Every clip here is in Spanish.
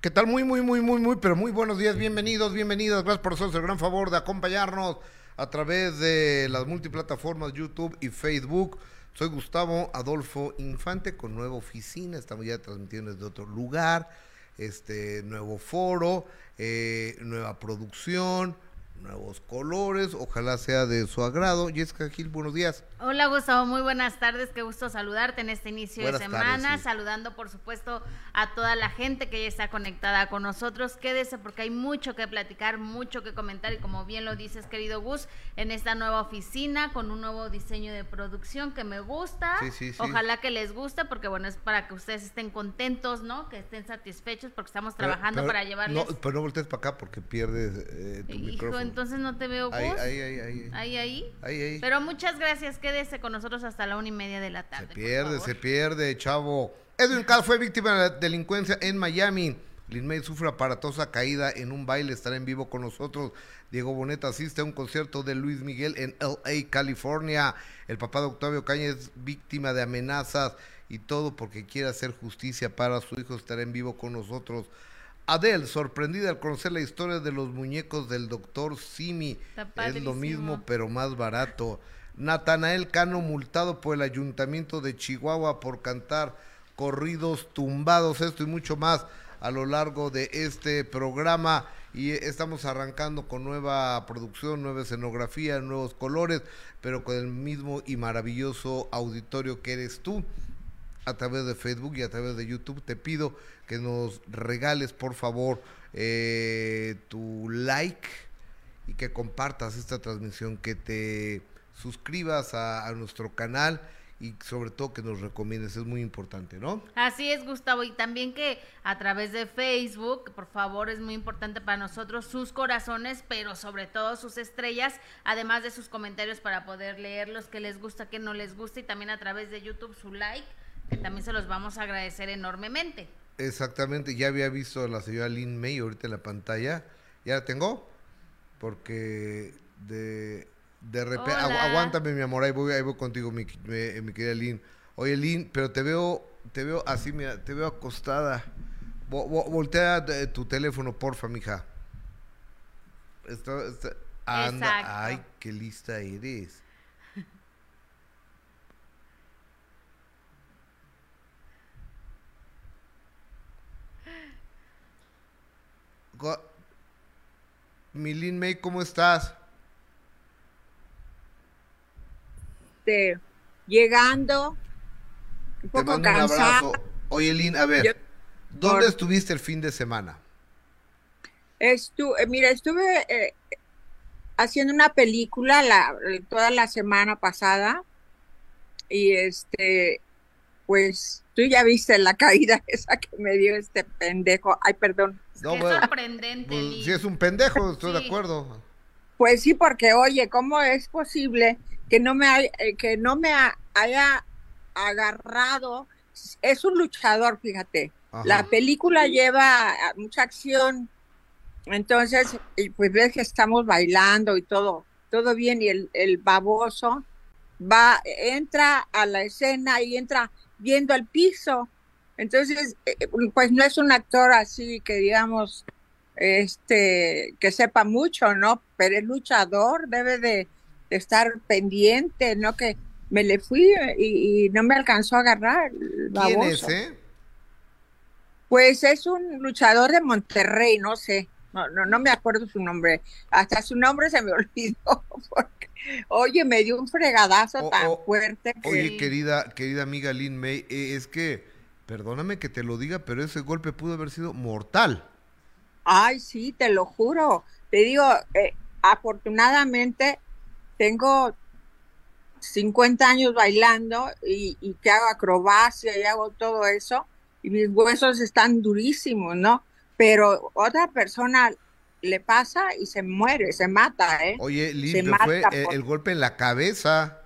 ¿Qué tal? Muy, muy, muy, muy, muy, pero muy buenos días, bienvenidos, bienvenidas. Gracias por hacernos el gran favor de acompañarnos a través de las multiplataformas YouTube y Facebook. Soy Gustavo Adolfo Infante con nueva oficina, estamos ya transmitiendo desde otro lugar, este nuevo foro, eh, nueva producción, nuevos colores, ojalá sea de su agrado. Jessica Gil, buenos días. Hola Gustavo, muy buenas tardes, qué gusto saludarte en este inicio de semana, saludando por supuesto a toda la gente que ya está conectada con nosotros. Quédese porque hay mucho que platicar, mucho que comentar y como bien lo dices querido Gus, en esta nueva oficina con un nuevo diseño de producción que me gusta. Ojalá que les guste porque bueno, es para que ustedes estén contentos, ¿no? Que estén satisfechos porque estamos trabajando para llevarles... No, pero no voltees para acá porque pierdes eh, tu micrófono entonces no te veo Gus. Ahí, ahí, ahí. Ahí, ahí. ahí, ahí. Pero muchas gracias, quédese con nosotros hasta la una y media de la tarde. Se pierde, se pierde, chavo. Edwin Cal fue víctima de la delincuencia en Miami. Lin May sufre aparatosa caída en un baile, estará en vivo con nosotros. Diego Boneta asiste a un concierto de Luis Miguel en LA, California. El papá de Octavio Caña es víctima de amenazas y todo porque quiere hacer justicia para su hijo, estará en vivo con nosotros. Adele, sorprendida al conocer la historia de los muñecos del doctor Simi. Es lo mismo, pero más barato. Natanael Cano, multado por el ayuntamiento de Chihuahua por cantar corridos tumbados, esto y mucho más a lo largo de este programa. Y estamos arrancando con nueva producción, nueva escenografía, nuevos colores, pero con el mismo y maravilloso auditorio que eres tú a través de Facebook y a través de YouTube. Te pido que nos regales, por favor, eh, tu like y que compartas esta transmisión, que te suscribas a, nuestro canal y sobre todo que nos recomiendes, es muy importante, ¿no? Así es, Gustavo, y también que a través de Facebook, por favor, es muy importante para nosotros sus corazones, pero sobre todo sus estrellas, además de sus comentarios para poder leerlos, que les gusta, que no les gusta, y también a través de YouTube su like también se los vamos a agradecer enormemente. Exactamente, ya había visto a la señora Lynn May ahorita en la pantalla. ¿Ya la tengo? Porque de, de repente... aguántame, mi amor, ahí voy, ahí voy contigo, mi, mi, querida Lynn. Oye, Lynn, pero te veo, te veo así, mira, te veo acostada. voltea tu teléfono, porfa, mija. anda, ay, qué lista eres. Milin May, ¿cómo estás? llegando, un poco Te mando un abrazo. Oye, Lin, a ver, ¿dónde estuviste el fin de semana? Estuve, mira, estuve eh, haciendo una película la, toda la semana pasada y este, pues tú ya viste la caída esa que me dio este pendejo. Ay, perdón. No, es sorprendente. Pues, sí, es un pendejo, estoy de acuerdo. Pues sí, porque oye, ¿cómo es posible que no me, eh, que no me haya agarrado? Es un luchador, fíjate. La película lleva mucha acción. Entonces, pues ves que estamos bailando y todo, todo bien, y el, el baboso va, entra a la escena y entra viendo al piso entonces, eh, pues no es un actor así que digamos, este, que sepa mucho, ¿no? Pero es luchador, debe de, estar pendiente, ¿no? Que me le fui y, no me alcanzó a agarrar. ¿Quién es, eh? Pues es un luchador de Monterrey, no sé. No, no, no me acuerdo su nombre. Hasta su nombre se me olvidó. Porque, oye, me dio un fregadazo tan fuerte. Oye, querida, querida amiga Lynn May, eh, es que Perdóname que te lo diga, pero ese golpe pudo haber sido mortal. Ay, sí, te lo juro. Te digo, eh, afortunadamente tengo 50 años bailando y, y, que hago acrobacia y hago todo eso y mis huesos están durísimos, ¿no? Pero otra persona le pasa y se muere, se mata, ¿eh? Oye, Liz, fue el, golpe en la cabeza.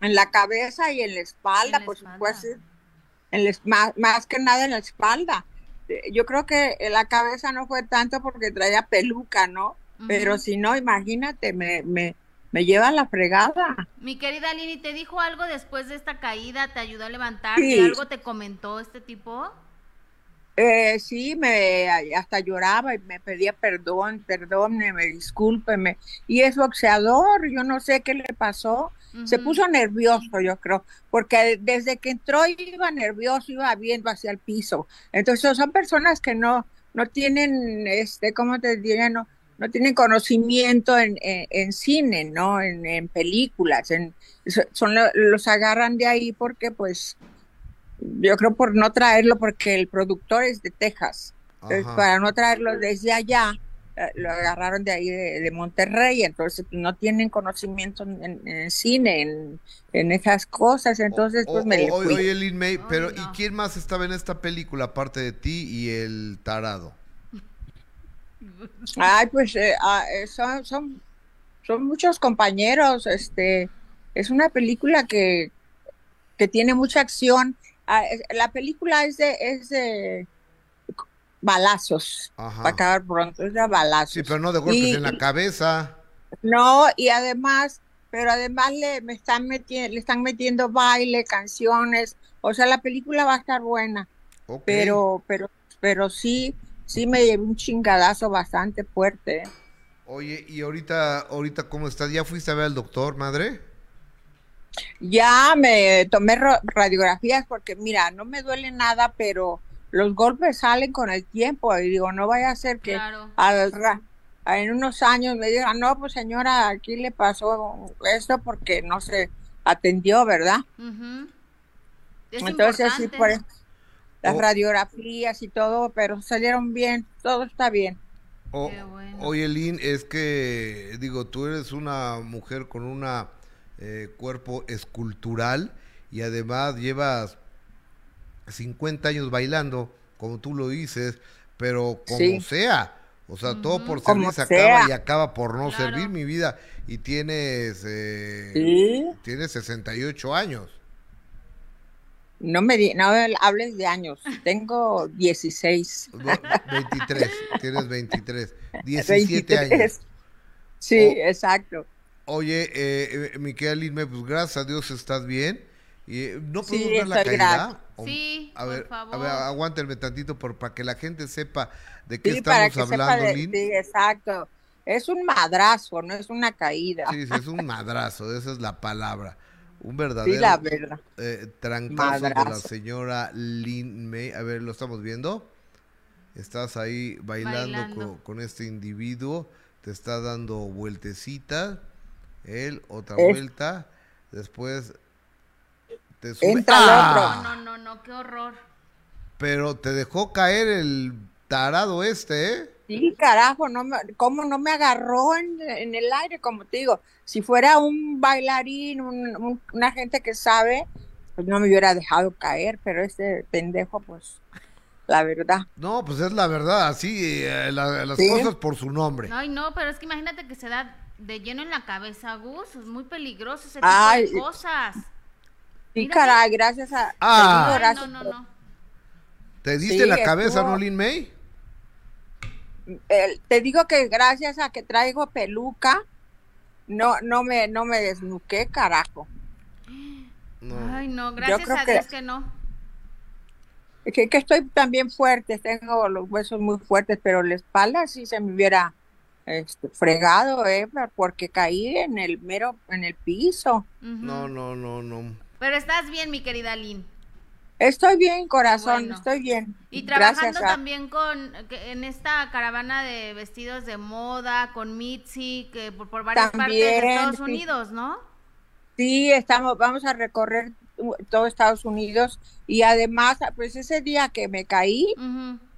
En la cabeza y en la espalda, por supuesto más, que nada en la espalda. Yo creo que la cabeza no fue tanto porque traía peluca, ¿no? Pero si no, imagínate, me, me, me lleva la fregada. Mi querida Lini, ¿te dijo algo después de esta caída? ¿Te ayudó a levantarte? ¿Algo te comentó este tipo? Eh, sí, me hasta lloraba y me pedía perdón, perdóneme, discúlpeme. Y es boxeador, yo no sé qué le pasó. Se puso nervioso, yo creo, porque desde que entró iba nervioso, iba viendo hacia el piso. Entonces son personas que no, no tienen, este, ¿cómo te diría? No, no tienen conocimiento en, en, cine, ¿no? En, películas, en, son los agarran de ahí porque pues yo creo por no traerlo porque el productor es de Texas. Entonces, para no traerlo desde allá, eh, lo agarraron de ahí de, Monterrey, entonces pues, no tienen conocimiento en, cine, en, esas cosas, entonces pues me Oye, Lin May, pero ¿y quién más estaba en esta película aparte de ti y el tarado? Ay, pues eh, ah, eh, son, son, son muchos compañeros, este, es una película que, que tiene mucha acción. Ah, la película es de, es de balazos, para acabar pronto, es de balazos. Sí, pero no de golpes en la cabeza. No, y además, pero además le, me están metiendo, le están metiendo baile, canciones, o sea, la película va a estar buena. Pero, pero, pero sí, sí me llevé un chingadazo bastante fuerte. ¿eh? Oye, y ahorita, ahorita, ¿cómo estás? ¿Ya fuiste a ver al doctor, madre? Ya me tomé radiografías porque, mira, no me duele nada, pero los golpes salen con el tiempo y digo, no vaya a ser que al en unos años me digan, no, pues señora, aquí le pasó esto porque no se atendió, ¿verdad? Entonces, sí, por eso las radiografías y todo, pero salieron bien, todo está bien. Oye, Lynn, es que, digo, tú eres una mujer con un eh, cuerpo escultural y además llevas 50 años bailando, como tú lo dices, pero como sea. O sea, todo por servir se acaba y acaba por no servir mi vida. Y tienes, eh, tienes 68 años. No me no hables de años, tengo 16. 23, tienes 23, 17 años. Sí, exacto. Oye, eh, eh Miquel Lime, pues gracias a Dios estás bien. Y, eh, ¿No ver la caída? sí, a ver, por favor. A ver, aguántenme tantito por, para que la gente sepa de qué estamos hablando, Sí, exacto. Es un madrazo, no es una caída. Sí, sí, es un madrazo, esa es la palabra. Un verdadero eh, trancazo de la señora Lin May. A ver, ¿lo estamos viendo? Estás ahí bailando, Con, este individuo. Te está dando vueltecita. Él, otra vuelta. Después te sube. Entra ¡Ah! No, no, no, qué horror. Pero te dejó caer el tarado este, ¿eh? Sí, carajo, no me, ¿cómo no me agarró en, el aire? Como te digo, si fuera un bailarín, una gente que sabe, pues no me hubiera dejado caer, pero este pendejo, pues, la verdad. No, pues es la verdad, así, eh, las cosas por su nombre. Ay, no, pero es que imagínate que se da de lleno en la cabeza, Gus, es muy peligroso ese tipo de cosas. Sí, caray, gracias a... Ah. no, no, no. ¿Te diste la cabeza, no, Lin May? te digo que gracias a que traigo peluca, no, no me, no me desnuqué, carajo. Ay, no, gracias a Dios que, no. Que, que, estoy también fuerte, tengo los huesos muy fuertes, pero la espalda sí se me hubiera este, fregado, eh, porque caí en el mero, en el piso. No, no, no, no. Pero estás bien, mi querida Lynn. Estoy bien, corazón, estoy bien. Y trabajando también con en esta caravana de vestidos de moda, con Mitzi, que por, varias partes de Estados Unidos, ¿no? Sí, estamos, vamos a recorrer todo Estados Unidos y además, pues ese día que me caí,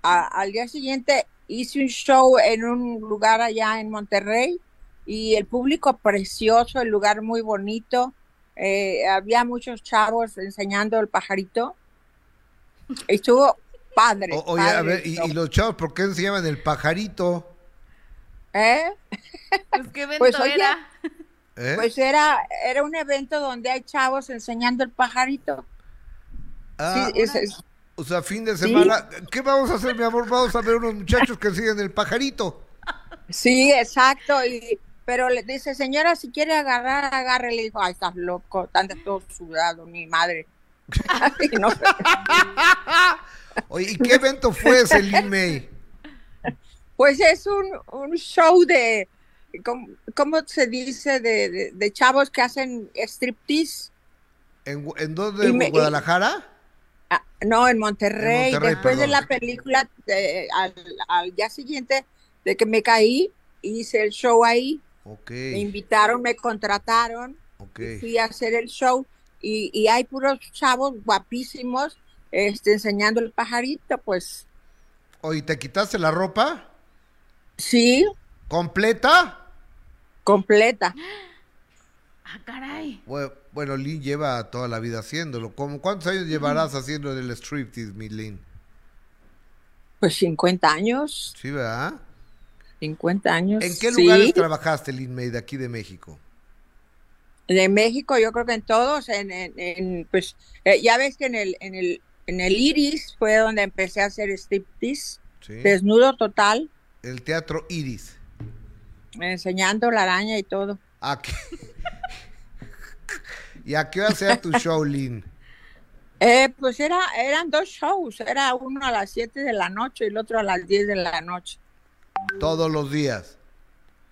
al día siguiente hice un show en un lugar allá en Monterrey y el público precioso, el lugar muy bonito. Eh, había muchos chavos enseñando el pajarito Estuvo padre. oye, a ver, ¿y, los chavos por qué se llaman el pajarito? ¿Eh? Pues qué evento pues, era. ¿Eh? Pues era, era un evento donde hay chavos enseñando el pajarito. Ah, o sea, fin de semana. ¿Qué vamos a hacer, mi amor? Vamos a ver unos muchachos que siguen el pajarito. Sí, exacto. Y, pero le dice, señora, si quiere agarrar, agarre. Le dijo, ay, estás loco, tan todo sudado, mi madre. Oye, ¿y qué evento fue ese, Lin May? Pues es un, un show de, ¿cómo, se dice? De, de, chavos que hacen striptease. ¿En, en dónde? ¿En Guadalajara? No, en Monterrey. Después de la película, al, al, día siguiente de que me caí, hice el show ahí. Me invitaron, me contrataron. Fui a hacer el show y, y, hay puros chavos guapísimos este, enseñando el pajarito, pues. ¿Oye, te quitaste la ropa? Sí. ¿Completa? Completa. Ah, caray. Bueno, Lynn lleva toda la vida haciéndolo. ¿Cómo, ¿Cuántos años llevarás haciendo el striptease, mi Lynn? Pues 50 años. Sí, ¿verdad? 50 años. ¿En qué lugares trabajaste, Lynn May, de aquí de México? De México, yo creo que en todos, en, pues, eh, ya ves que en el, en el, en el Iris fue donde empecé a hacer striptease, desnudo total. El teatro Iris. Enseñando la araña y todo. ¿A qué? ¿Y a qué hora tu show, Lynn? Eh, pues era, eran dos shows, era uno a las 7 de la noche y el otro a las 10 de la noche. Todos los días.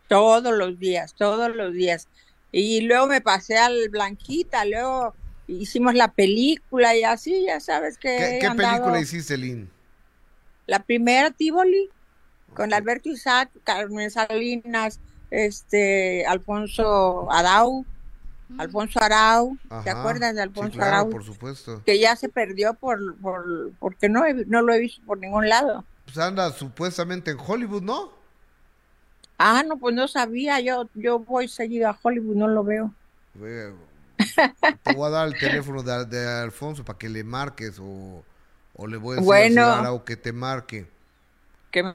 Todos los días, todos los días. Y luego me pasé al Blanquita, luego hicimos la película y así, ya sabes que... ¿Qué, película hiciste, Lynn? La primera, Tivoli, con Alberto Isaac, Carmen Salinas, este, Alfonso Adau. Alfonso Arau, ¿te acuerdas de Alfonso Arau? por supuesto. Que ya se perdió por, por porque no, no lo he visto por ningún lado. Pues anda supuestamente en Hollywood, ¿no? Ah, no, pues no sabía, yo yo voy seguido a Hollywood, no lo veo. te voy a dar el teléfono de, Alfonso para que le marques o, le voy a decir bueno, a que te marque. Que me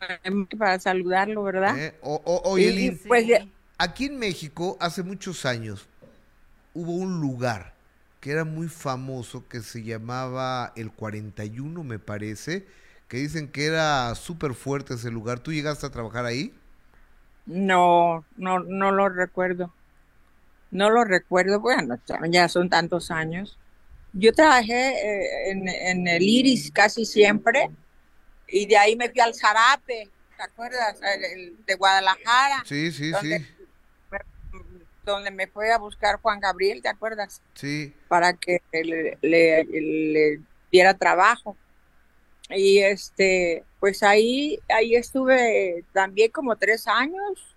para saludarlo, ¿verdad? ¿Eh? oye, pues, aquí en México hace muchos años hubo un lugar que era muy famoso que se llamaba el 41, me parece, que dicen que era súper fuerte ese lugar. ¿Tú llegaste a trabajar ahí? No, no, no lo recuerdo. No lo recuerdo, bueno, ya son tantos años. Yo trabajé eh, en, el Iris casi siempre y de ahí me fui al Zarape, ¿te acuerdas? de Guadalajara. Sí, sí, sí. Donde me fue a buscar Juan Gabriel, ¿te acuerdas? Sí. Para que le, le diera trabajo y este, pues ahí, ahí estuve también como tres años.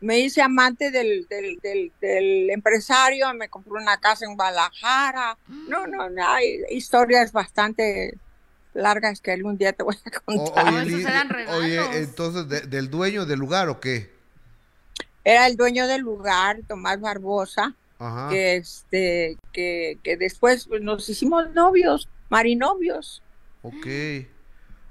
Me hice amante del, del, del, empresario, me compré una casa en Guadalajara. No, no, hay historias bastante largas que algún día te voy a contar. oye, entonces, ¿del dueño del lugar o qué? Era el dueño del lugar, Tomás Barbosa, que este, que, que después pues, nos hicimos novios, marinovios. Ok.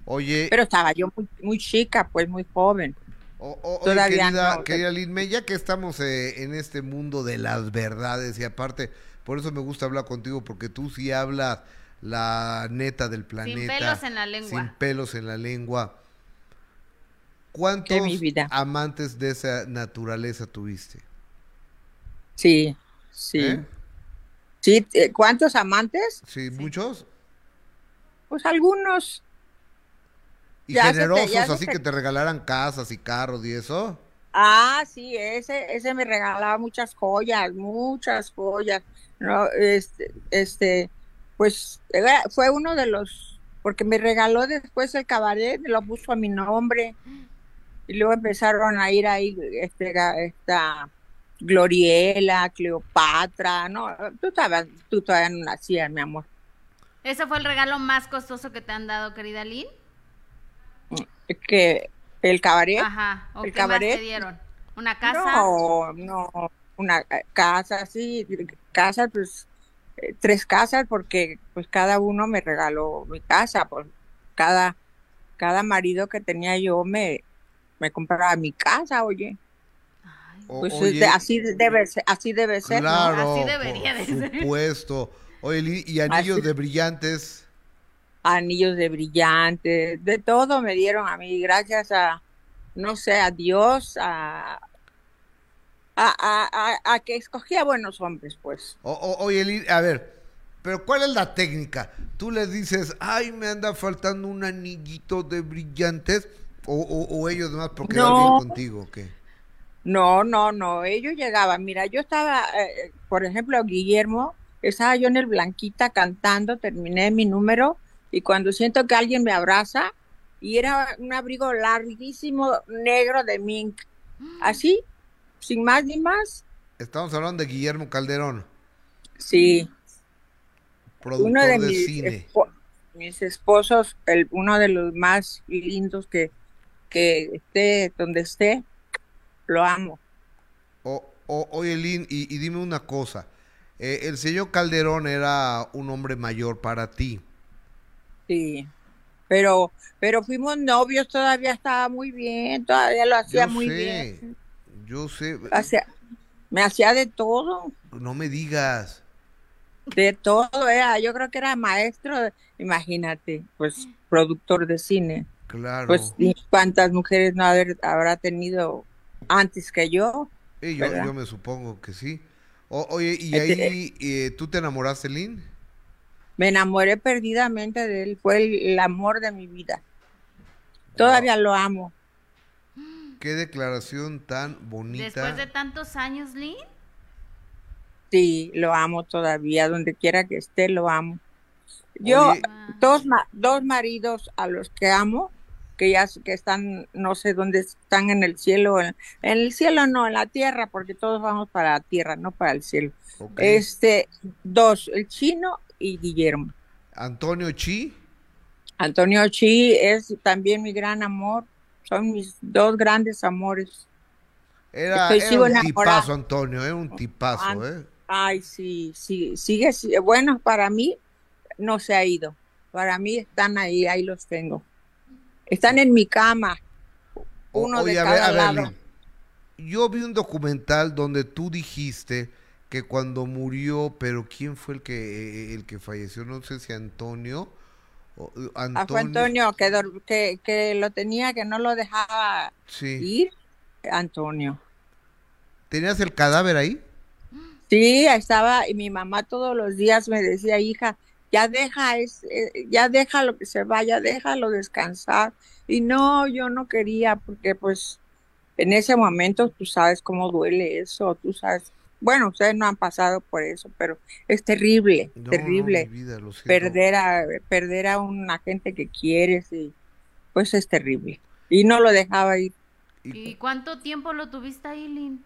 Oye. Pero estaba yo muy, chica, pues muy joven. Todavía querida, no, querida Lin ya que estamos eh, en este mundo de las verdades y aparte, por eso me gusta hablar contigo, porque tú sí hablas la neta del planeta. Sin pelos en la lengua. Sin pelos en la lengua. ¿Cuántos amantes de esa naturaleza tuviste? Sí, sí. ¿Eh? Sí, eh, ¿cuántos amantes? Sí, muchos. Pues algunos. ¿Y generosos, así que te regalaran casas y carros y eso? Ah, sí, ese, ese me regalaba muchas joyas, muchas joyas. No, este, este, pues fue uno de los, porque me regaló después el cabaret, lo puso a mi nombre. Y luego empezaron a ir ahí, este, esta Gloriela, Cleopatra, no, tú, estabas, tú todavía no nacías, mi amor. ¿Ese fue el regalo más costoso que te han dado, querida Lynn? Que el cabaret. Ajá. ¿O el qué cabaret? Más te dieron? ¿Una casa? No, no, una casa, sí, casa, pues eh, tres casas porque pues cada uno me regaló mi casa, pues cada cada marido que tenía yo me me compraba mi casa, oye. pues así debe ser, así debe ser, claro, Así debería de ser. supuesto. Oye, ¿y anillos de brillantes? Anillos de brillantes, de todo me dieron a mí, gracias a, no sé, a Dios, a, a, a, a que escogía buenos hombres, pues. oye, a ver, Pero ¿cuál es la técnica? Tú les dices, ay, me anda faltando un anillito de brillantes, o, ellos más porque no. contigo, ¿qué? No, no, no, ellos llegaban. Mira, yo estaba, eh, por ejemplo, Guillermo, estaba yo en el Blanquita cantando, terminé mi número y cuando siento que alguien me abraza, y era un abrigo larguísimo negro de mink, así, sin más ni más. Estamos hablando de Guillermo Calderón. Sí. Productor uno de, mis, cine. mis esposos, el, uno de los más lindos que, que esté donde esté, lo amo. O, oye, Lynn, y, dime una cosa. Eh, el señor Calderón era un hombre mayor para ti. Sí, pero, pero fuimos novios, todavía estaba muy bien, todavía lo hacía muy bien. Yo sé. me hacía de todo. No me digas. De todo, era, yo creo que era maestro, imagínate, pues productor de cine. Claro. Pues cuántas mujeres no habrá tenido antes que yo. yo, me supongo que sí. oye, ¿y ahí eh, tú te enamoraste, Lynn? Me enamoré perdidamente de él, fue el, amor de mi vida. Todavía lo amo. Qué declaración tan bonita. Después de tantos años, Lynn. Sí, lo amo todavía, donde quiera que esté, lo amo. Yo, dos, dos maridos a los que amo, que ya que están, no sé dónde están en el cielo, en, el cielo no, en la tierra, porque todos vamos para la tierra, no para el cielo. Este, dos, el chino y Guillermo. Antonio Chi. Antonio Chi es también mi gran amor, son mis dos grandes amores. Era, un tipazo, Antonio, era un tipazo, ¿eh? Ay, sí, sí, sigue, bueno, para mí no se ha ido, para mí están ahí, ahí los tengo. Están en mi cama. Uno de cada lado. yo vi un documental donde tú dijiste que cuando murió, pero ¿quién fue el que el que falleció? No sé si Antonio. Antonio, ah, fue Antonio que, que, lo tenía, que no lo dejaba ir. Antonio. ¿Tenías el cadáver ahí? Sí, estaba, y mi mamá todos los días me decía, hija, ya deja, es, eh, ya déjalo que se vaya, déjalo descansar. Y no, yo no quería, porque pues en ese momento tú sabes cómo duele eso, tú sabes. Bueno, ustedes no han pasado por eso, pero es terrible, terrible perder a perder a una gente que quieres y pues es terrible. Y no lo dejaba ir. ¿Y cuánto tiempo lo tuviste ahí, Lynn?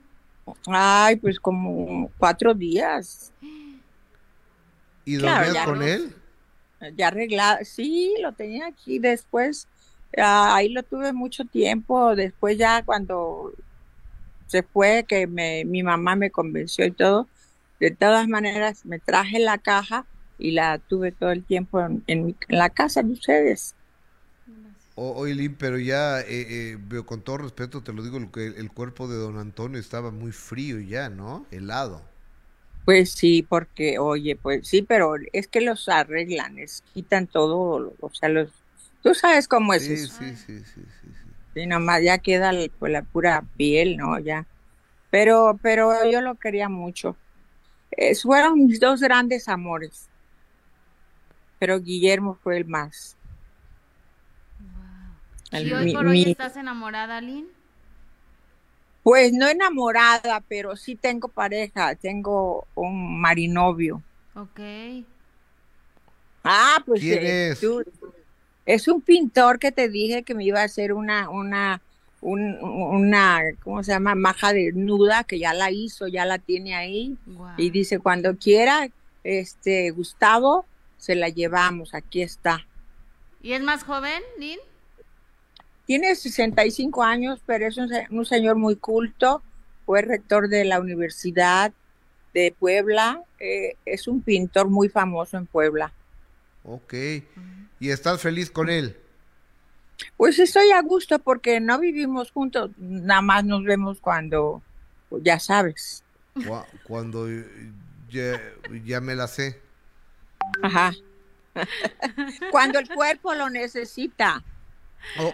Ay, pues como cuatro días. ¿Y dormías con él? Ya arreglado, sí, lo tenía aquí después. Ah, ahí lo tuve mucho tiempo. Después ya cuando se fue, que me, mi mamá me convenció y todo, de todas maneras me traje la caja y la tuve todo el tiempo en, la casa de ustedes. Oye, pero ya, eh, eh, con todo respeto te lo digo, el, el cuerpo de don Antonio estaba muy frío ya, ¿no? Helado. Pues sí, porque, oye, pues sí, pero es que los arreglan, es, quitan todo, o sea, los, tú sabes cómo es eso. Sí, sí, sí, sí, sí. nomás ya queda pues, la pura piel, ¿no? Ya. Pero, pero yo lo quería mucho. fueron mis dos grandes amores, pero Guillermo fue el más. ¿Y hoy por hoy estás enamorada, Lynn? Pues no enamorada, pero sí tengo pareja, tengo un marinovio. Ok. Ah, pues ¿Quién eh, es? es un pintor que te dije que me iba a hacer una, una, una, ¿cómo se llama? Maja desnuda, que ya la hizo, ya la tiene ahí. Y dice, cuando quiera, este, Gustavo, se la llevamos, aquí está. ¿Y es más joven, Lynn? Tiene 65 años, pero es un, señor muy culto, fue rector de la Universidad de Puebla, eh, es un pintor muy famoso en Puebla. Ok, ¿y estás feliz con él? Pues estoy a gusto porque no vivimos juntos, nada más nos vemos cuando, pues, ya sabes. Cuando ya, ya me la sé. Ajá. cuando el cuerpo lo necesita.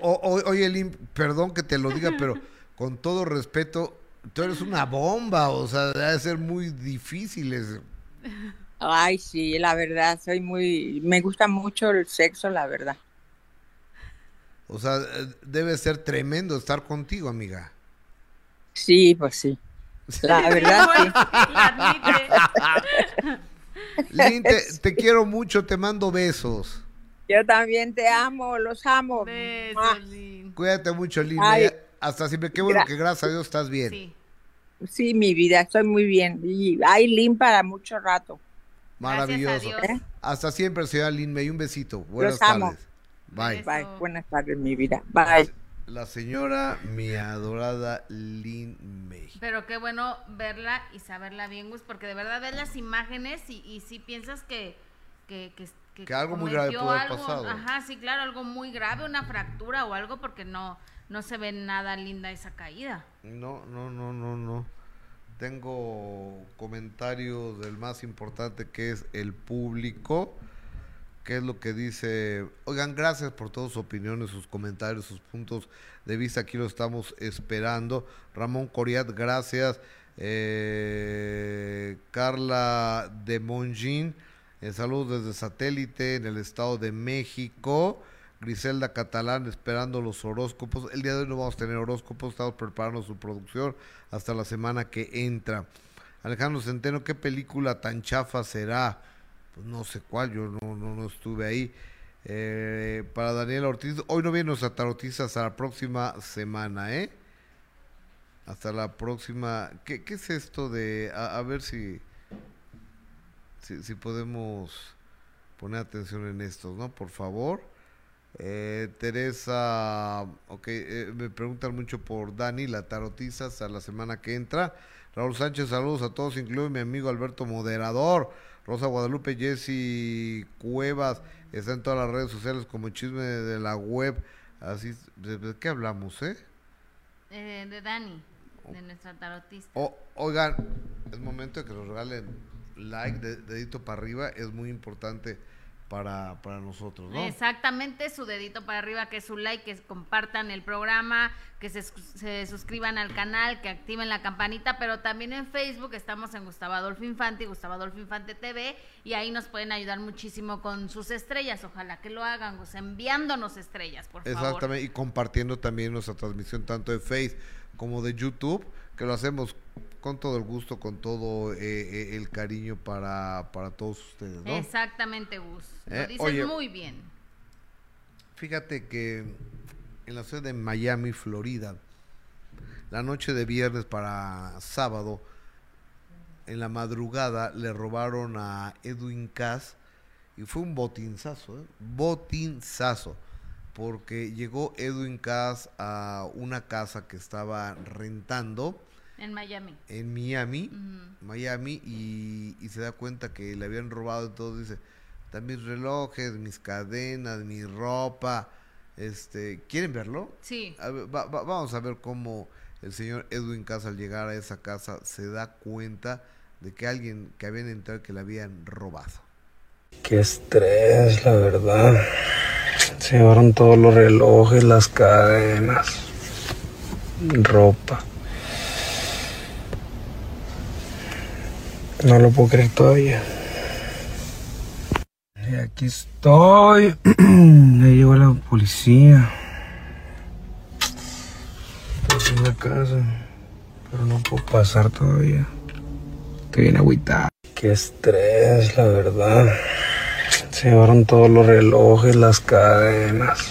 Oye, Lynn, perdón que te lo diga, pero con todo respeto, tú eres una bomba, o sea, debe ser muy difícil. Ay, sí, la verdad, soy muy, me gusta mucho el sexo, la verdad. O sea, debe ser tremendo estar contigo, amiga. Sí, pues sí. La verdad, sí. Lin, te, quiero mucho, te mando besos. Yo también te amo, los amo. Cuídate mucho, Lin. Hasta siempre, qué bueno que gracias a Dios estás bien. Sí. sí, mi vida, estoy muy bien. Y hay Lin para mucho rato. Maravilloso. Hasta siempre, señora Lin May. Un besito. Buenas tardes. Bye. Bye. Buenas tardes, mi vida. Bye. La señora, mi adorada Lin May. Pero qué bueno verla y saberla bien, Gus, porque de verdad ves las imágenes y, y sí piensas que, que, que, que, algo muy grave puede haber pasado. Ajá, sí, claro, algo muy grave, una fractura o algo, porque no, no se ve nada linda esa caída. No, no, no, no, no tengo comentarios del más importante que es el público, que es lo que dice, oigan, gracias por todas sus opiniones, sus comentarios, sus puntos de vista, aquí lo estamos esperando. Ramón Coriat, gracias. Eh, Carla de Monjin, saludos desde satélite en el Estado de México. Griselda Catalán esperando los horóscopos. El día de hoy no vamos a tener horóscopos, estamos preparando su producción hasta la semana que entra. Alejandro Centeno, ¿qué película tan chafa será? Pues no sé cuál, yo no, no, estuve ahí. Eh, para Daniel Ortiz, hoy no vienen los tarotistas hasta la próxima semana, ¿eh? Hasta la próxima. ¿Qué, qué es esto de.? A, ver si, si, si podemos poner atención en esto, ¿no? Por favor. Eh, Teresa, ok, eh, me preguntan mucho por Dani, la tarotiza hasta la semana que entra. Raúl Sánchez, saludos a todos, incluido mi amigo Alberto Moderador. Rosa Guadalupe, Jessy Cuevas, está en todas las redes sociales como chisme de la web. Así, ¿de, qué hablamos, eh? eh? de Dani, de nuestra tarotista. oigan, es momento de que nos regalen like, dedito para arriba, es muy importante para, para nosotros, ¿no? Exactamente, su dedito para arriba, que es su like, que compartan el programa, que se, se, suscriban al canal, que activen la campanita, pero también en Facebook estamos en Gustavo Adolfo Infante y Gustavo Adolfo Infante TV, y ahí nos pueden ayudar muchísimo con sus estrellas, ojalá que lo hagan, enviándonos estrellas, por favor. Exactamente, y compartiendo también nuestra transmisión tanto de Facebook como de YouTube, que lo hacemos con todo el gusto, con todo eh, eh, el cariño para, para todos ustedes, ¿no? Exactamente, Gus. Lo eh, dices muy bien. Fíjate que en la ciudad de Miami, Florida, la noche de viernes para sábado, en la madrugada le robaron a Edwin Cass y fue un botinzazo, ¿eh? botinzazo, porque llegó Edwin Cass a una casa que estaba rentando en Miami. En Miami, Miami, y, se da cuenta que le habían robado todo. Dice, están mis relojes, mis cadenas, mi ropa. Este, ¿Quieren verlo? Sí. vamos a ver cómo el señor Edwin Casa al llegar a esa casa se da cuenta de que alguien que habían entrado que le habían robado. Qué estrés, la verdad. Se llevaron todos los relojes, las cadenas, ropa. No lo puedo creer todavía. Y aquí estoy. ya llegó la policía. Estoy en la casa. Pero no puedo pasar todavía. Estoy bien agüitado. Qué estrés, la verdad. Se llevaron todos los relojes, las cadenas.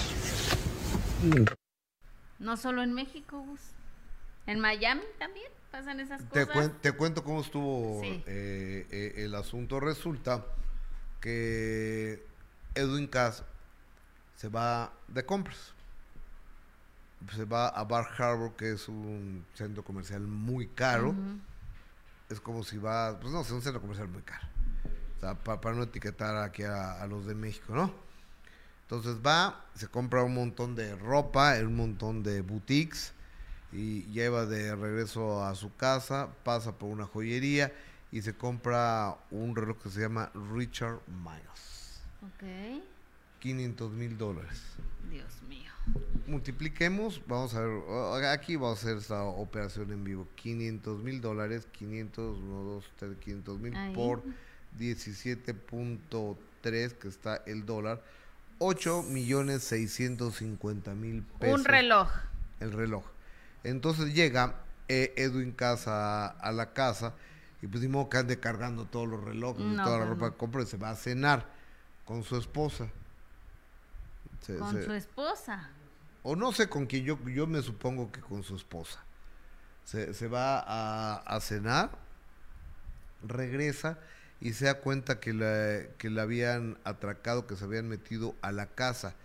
No solo en México, Gus. En Miami también pasan esas cosas. Te, cuento cómo estuvo eh, eh, el asunto. Resulta que Edwin Cass se va de compras. Se va a Bar Harbor, que es un centro comercial muy caro. Es como si va, pues no, es un centro comercial muy caro. O sea, para, no etiquetar aquí a, a, los de México, ¿no? Entonces va, se compra un montón de ropa, un montón de boutiques y ya iba de regreso a su casa, pasa por una joyería y se compra un reloj que se llama Richard Miles. Ok. 500 mil dólares. Dios mío. Multipliquemos, vamos a ver, aquí vamos a hacer esta operación en vivo. 500 mil dólares, 500, 1, 2, 3, 500 mil por 17.3 que está el dólar, 8 millones 650 mil pesos. Un reloj. El reloj. Entonces llega eh, Edwin Casa a la casa y pues dimos que ande cargando todos los relojes y toda la pues ropa que compra y se va a cenar con su esposa. con su esposa. O no sé con quién, yo, yo me supongo que con su esposa. Se, se va a, a, cenar, regresa y se da cuenta que la, que la habían atracado, que se habían metido a la casa.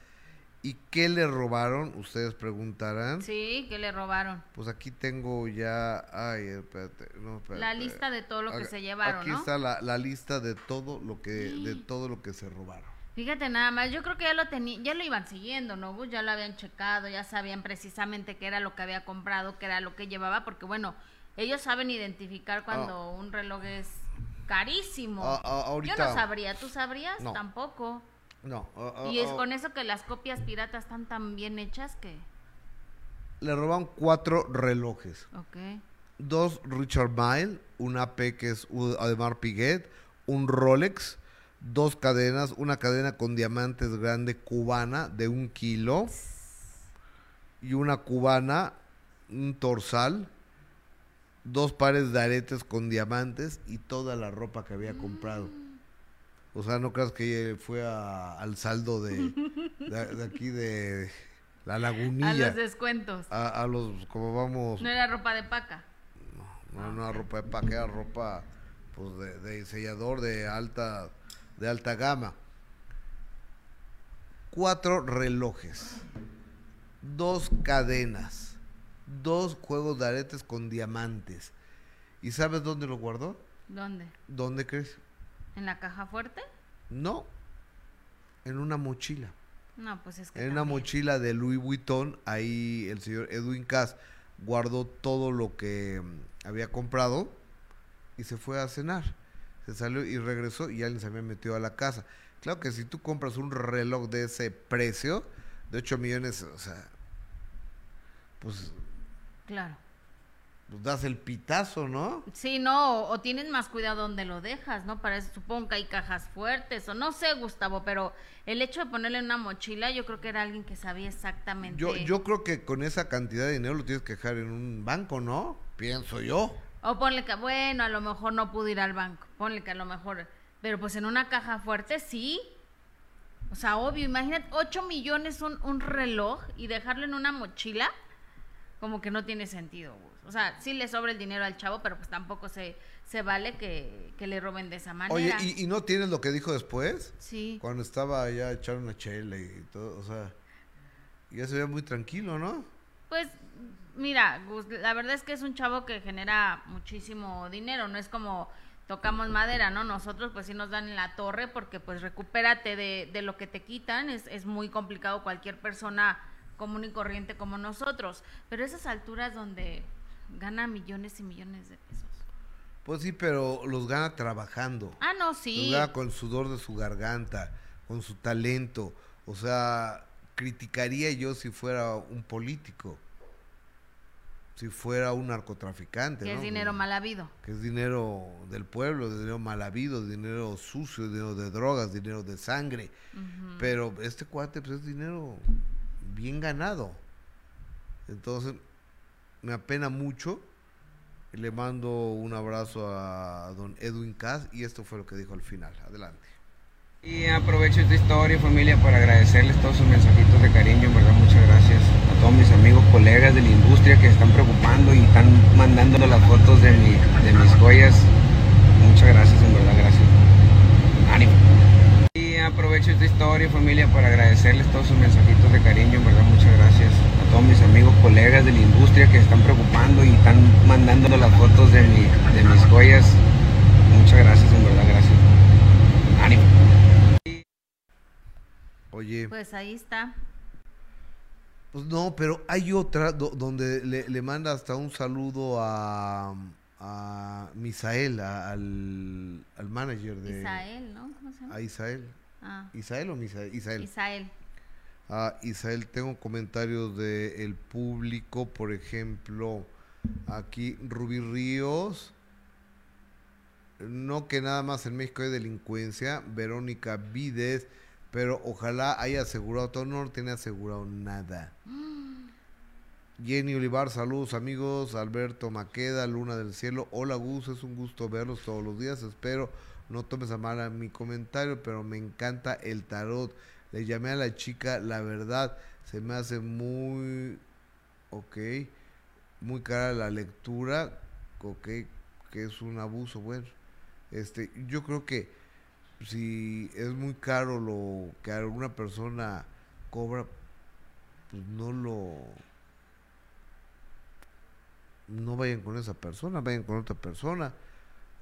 ¿Y qué le robaron? Ustedes preguntarán. Sí, ¿qué le robaron? Pues aquí tengo ya. Ay, espérate. La lista de todo lo que se llevaron. Aquí está la, la, lista de todo lo que de todo lo que se robaron. Fíjate nada más, yo creo que ya lo tenía, ya lo iban siguiendo, ¿no? Ya lo habían checado, ya sabían precisamente qué era lo que había comprado, qué era lo que llevaba, porque bueno, ellos saben identificar cuando ah. un reloj es carísimo. Ah, ah, yo no sabría, ¿tú sabrías? Tampoco. No. y es con eso que las copias piratas están tan bien hechas que... Le roban cuatro relojes. Ok. Dos Richard Mille, un AP que es Ademar Piguet, un Rolex, dos cadenas, una cadena con diamantes grande cubana de un kilo y una cubana, un torsal, dos pares de aretes con diamantes y toda la ropa que había comprado. O sea, no creas que fue al saldo de, de, aquí de la lagunilla. A los descuentos. A, los, como vamos. No era ropa de paca. No, no, no era ropa de paca, era ropa pues de, de sellador de alta, de alta gama. Cuatro relojes, dos cadenas, dos juegos de aretes con diamantes. ¿Y sabes dónde lo guardó? ¿Dónde? ¿Dónde crees? ¿En la caja fuerte? No, en una mochila. No, pues es que. En una mochila de Louis Vuitton, ahí el señor Edwin Cass guardó todo lo que mm, había comprado y se fue a cenar. Se salió y regresó y alguien se había metido a la casa. Claro que si tú compras un reloj de ese precio, de 8 millones, o sea, pues. Claro pues das el pitazo, ¿no? Sí, no, o, tienes más cuidado donde lo dejas, ¿no? Para eso supongo que hay cajas fuertes, o no sé, Gustavo, pero el hecho de ponerle en una mochila, yo creo que era alguien que sabía exactamente. Yo, yo creo que con esa cantidad de dinero lo tienes que dejar en un banco, ¿no? Pienso yo. O ponle que, bueno, a lo mejor no pudo ir al banco, ponle que a lo mejor, pero pues en una caja fuerte sí. O sea, obvio, imagínate, 8 millones un, un reloj y dejarlo en una mochila, como que no tiene sentido. O sea, sí le sobra el dinero al chavo, pero pues tampoco se, se vale que, le roben de esa manera. Oye, ¿y, no tienes lo que dijo después? Sí. Cuando estaba allá echando una chela y todo, o sea, ya se veía muy tranquilo, ¿no? Pues, mira, la verdad es que es un chavo que genera muchísimo dinero, no es como tocamos madera, ¿no? Nosotros pues sí nos dan en la torre porque pues recupérate de, de lo que te quitan, es, es muy complicado cualquier persona común y corriente como nosotros, pero esas alturas donde gana millones y millones de pesos. Pues sí, pero los gana trabajando. Ah, no, sí. Los gana con el sudor de su garganta, con su talento. O sea, criticaría yo si fuera un político, si fuera un narcotraficante. Que es dinero mal habido. Que es dinero del pueblo, dinero mal habido, dinero sucio, dinero de drogas, dinero de sangre. Pero este cuate pues, es dinero bien ganado. Entonces, me apena mucho. Le mando un abrazo a don Edwin Cass y esto fue lo que dijo al final. Adelante. Y aprovecho esta historia, familia, para agradecerles todos sus mensajitos de cariño, en verdad, muchas gracias a todos mis amigos, colegas de la industria que están preocupando y están mandando las fotos de, mi, de mis joyas. Muchas gracias, en verdad, gracias. Aprovecho esta historia, familia, para agradecerles todos sus mensajitos de cariño, en verdad, muchas gracias todos mis amigos, colegas de la industria que están preocupando y están mandando las fotos de, mi, de mis joyas. Muchas gracias, en verdad, gracias. Ánimo. Oye. Pues ahí está. Pues no, pero hay otra donde le, manda hasta un saludo a, a Misael, al, al manager de... Isael, ¿no? ¿Cómo se llama? A Isael. Ah. ¿Isael o Misael? Isael. Isael. Ah, Isael, tengo comentarios del público, por ejemplo, aquí Rubí Ríos. no que nada más en México hay delincuencia, Verónica Vides, pero ojalá haya asegurado, todo no tiene asegurado nada. Jenny Olivar, saludos amigos, Alberto Maqueda, Luna del Cielo, hola Gus, es un gusto verlos todos los días, espero no tomes a mal mi comentario, pero me encanta el tarot. Le llamé a la chica, la verdad, se me hace muy, ok, muy cara la lectura, ok, que es un abuso, bueno, este, yo creo que si es muy caro lo que alguna persona cobra, pues no lo no vayan con esa persona, vayan con otra persona.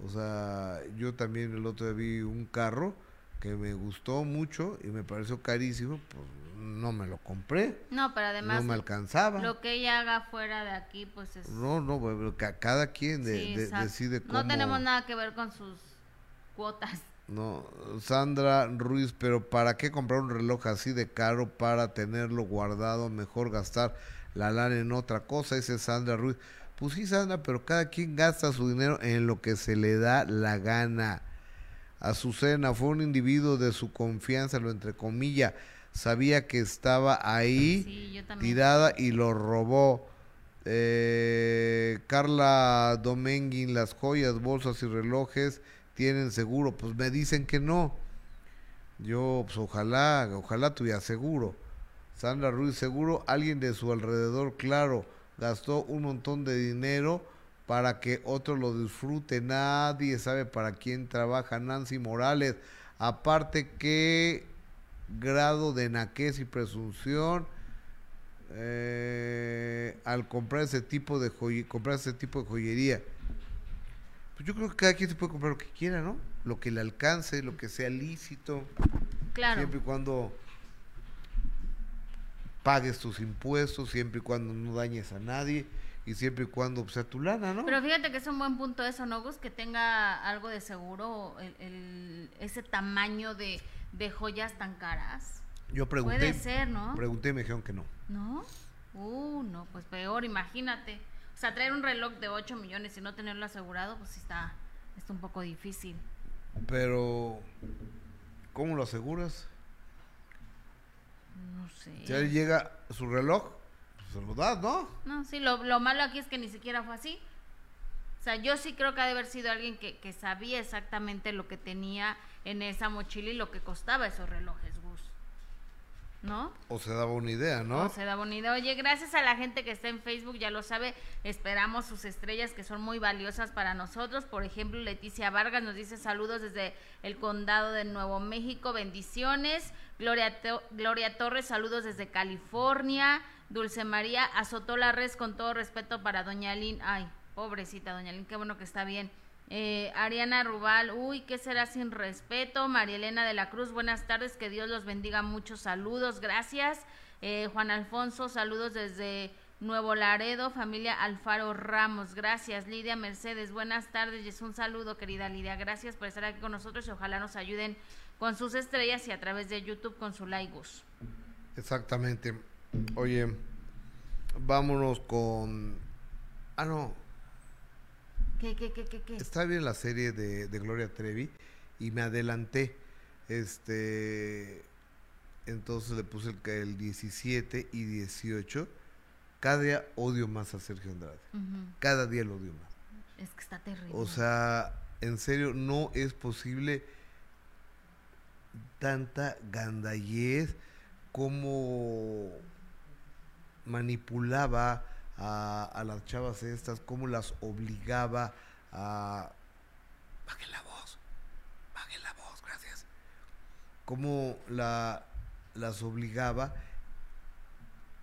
O sea, yo también el otro día vi un carro que me gustó mucho y me pareció carísimo, pues no me lo compré. No, pero además no me alcanzaba. Lo que ella haga fuera de aquí, pues es... No, no, cada quien decide cómo... No tenemos nada que ver con sus cuotas. No, Sandra Ruiz, pero ¿para qué comprar un reloj así de caro para tenerlo guardado? Mejor gastar la lana en otra cosa, dice Sandra Ruiz. Pues sí, Sandra, pero cada quien gasta su dinero en lo que se le da la gana. Azucena fue un individuo de su confianza, lo entre comillas, sabía que estaba ahí tirada y lo robó. Eh, Carla Domenguin, las joyas, bolsas y relojes tienen seguro. Pues me dicen que no. Yo, pues ojalá, ojalá tuviera seguro. Sandra Ruiz, seguro alguien de su alrededor, claro gastó un montón de dinero para que otro lo disfrute. Nadie sabe para quién trabaja Nancy Morales. Aparte, qué grado de naquez y presunción eh, al comprar ese tipo de comprar ese tipo de joyería. Pues yo creo que cada quien se puede comprar lo que quiera, ¿no? Lo que le alcance, lo que sea lícito. Claro. Siempre y cuando pagues tus impuestos siempre y cuando no dañes a nadie y siempre y cuando sea tu lana, ¿no? Pero fíjate que es un buen punto eso, ¿no, Gus? Que tenga algo de seguro el, ese tamaño de, joyas tan caras. Yo pregunté. Puede ser, ¿no? Pregunté y me dijeron que no. ¿No? Uh, no, pues peor, imagínate. O sea, traer un reloj de 8 millones y no tenerlo asegurado, pues está, está un poco difícil. Pero, ¿cómo lo aseguras? No sé. Si él llega su reloj, pues se lo das, ¿no? No, sí, lo, lo, malo aquí es que ni siquiera fue así. O sea, yo sí creo que ha de haber sido alguien que, que sabía exactamente lo que tenía en esa mochila y lo que costaba esos relojes, Gus. ¿no? O se daba una idea, ¿no? O se daba una idea. Oye, gracias a la gente que está en Facebook, ya lo sabe, esperamos sus estrellas que son muy valiosas para nosotros. Por ejemplo, Leticia Vargas nos dice saludos desde el condado de Nuevo México, bendiciones. Gloria, Gloria Torres, saludos desde California. Dulce María azotó la res con todo respeto para Doña Lin. Ay, pobrecita Doña Lin, qué bueno que está bien. Eh, Ariana Rubal, uy, ¿qué será sin respeto? María Elena de la Cruz, buenas tardes, que Dios los bendiga, muchos saludos, gracias. Eh, Juan Alfonso, saludos desde Nuevo Laredo, familia Alfaro Ramos, gracias. Lidia Mercedes, buenas tardes y es un saludo, querida Lidia, gracias por estar aquí con nosotros y ojalá nos ayuden con sus estrellas y a través de YouTube con su like. Exactamente. Oye, vámonos con... Ah, no, ¿Qué, qué, qué, qué, Está bien la serie de, Gloria Trevi y me adelanté. Este. Entonces le puse el, el 17 y 18. Cada día odio más a Sergio Andrade. Cada día lo odio más. Es que está terrible. O sea, en serio, no es posible tanta gandallez como manipulaba a, las chavas estas, cómo las obligaba a... Bajen la voz, bajen la voz, gracias. Cómo la, las obligaba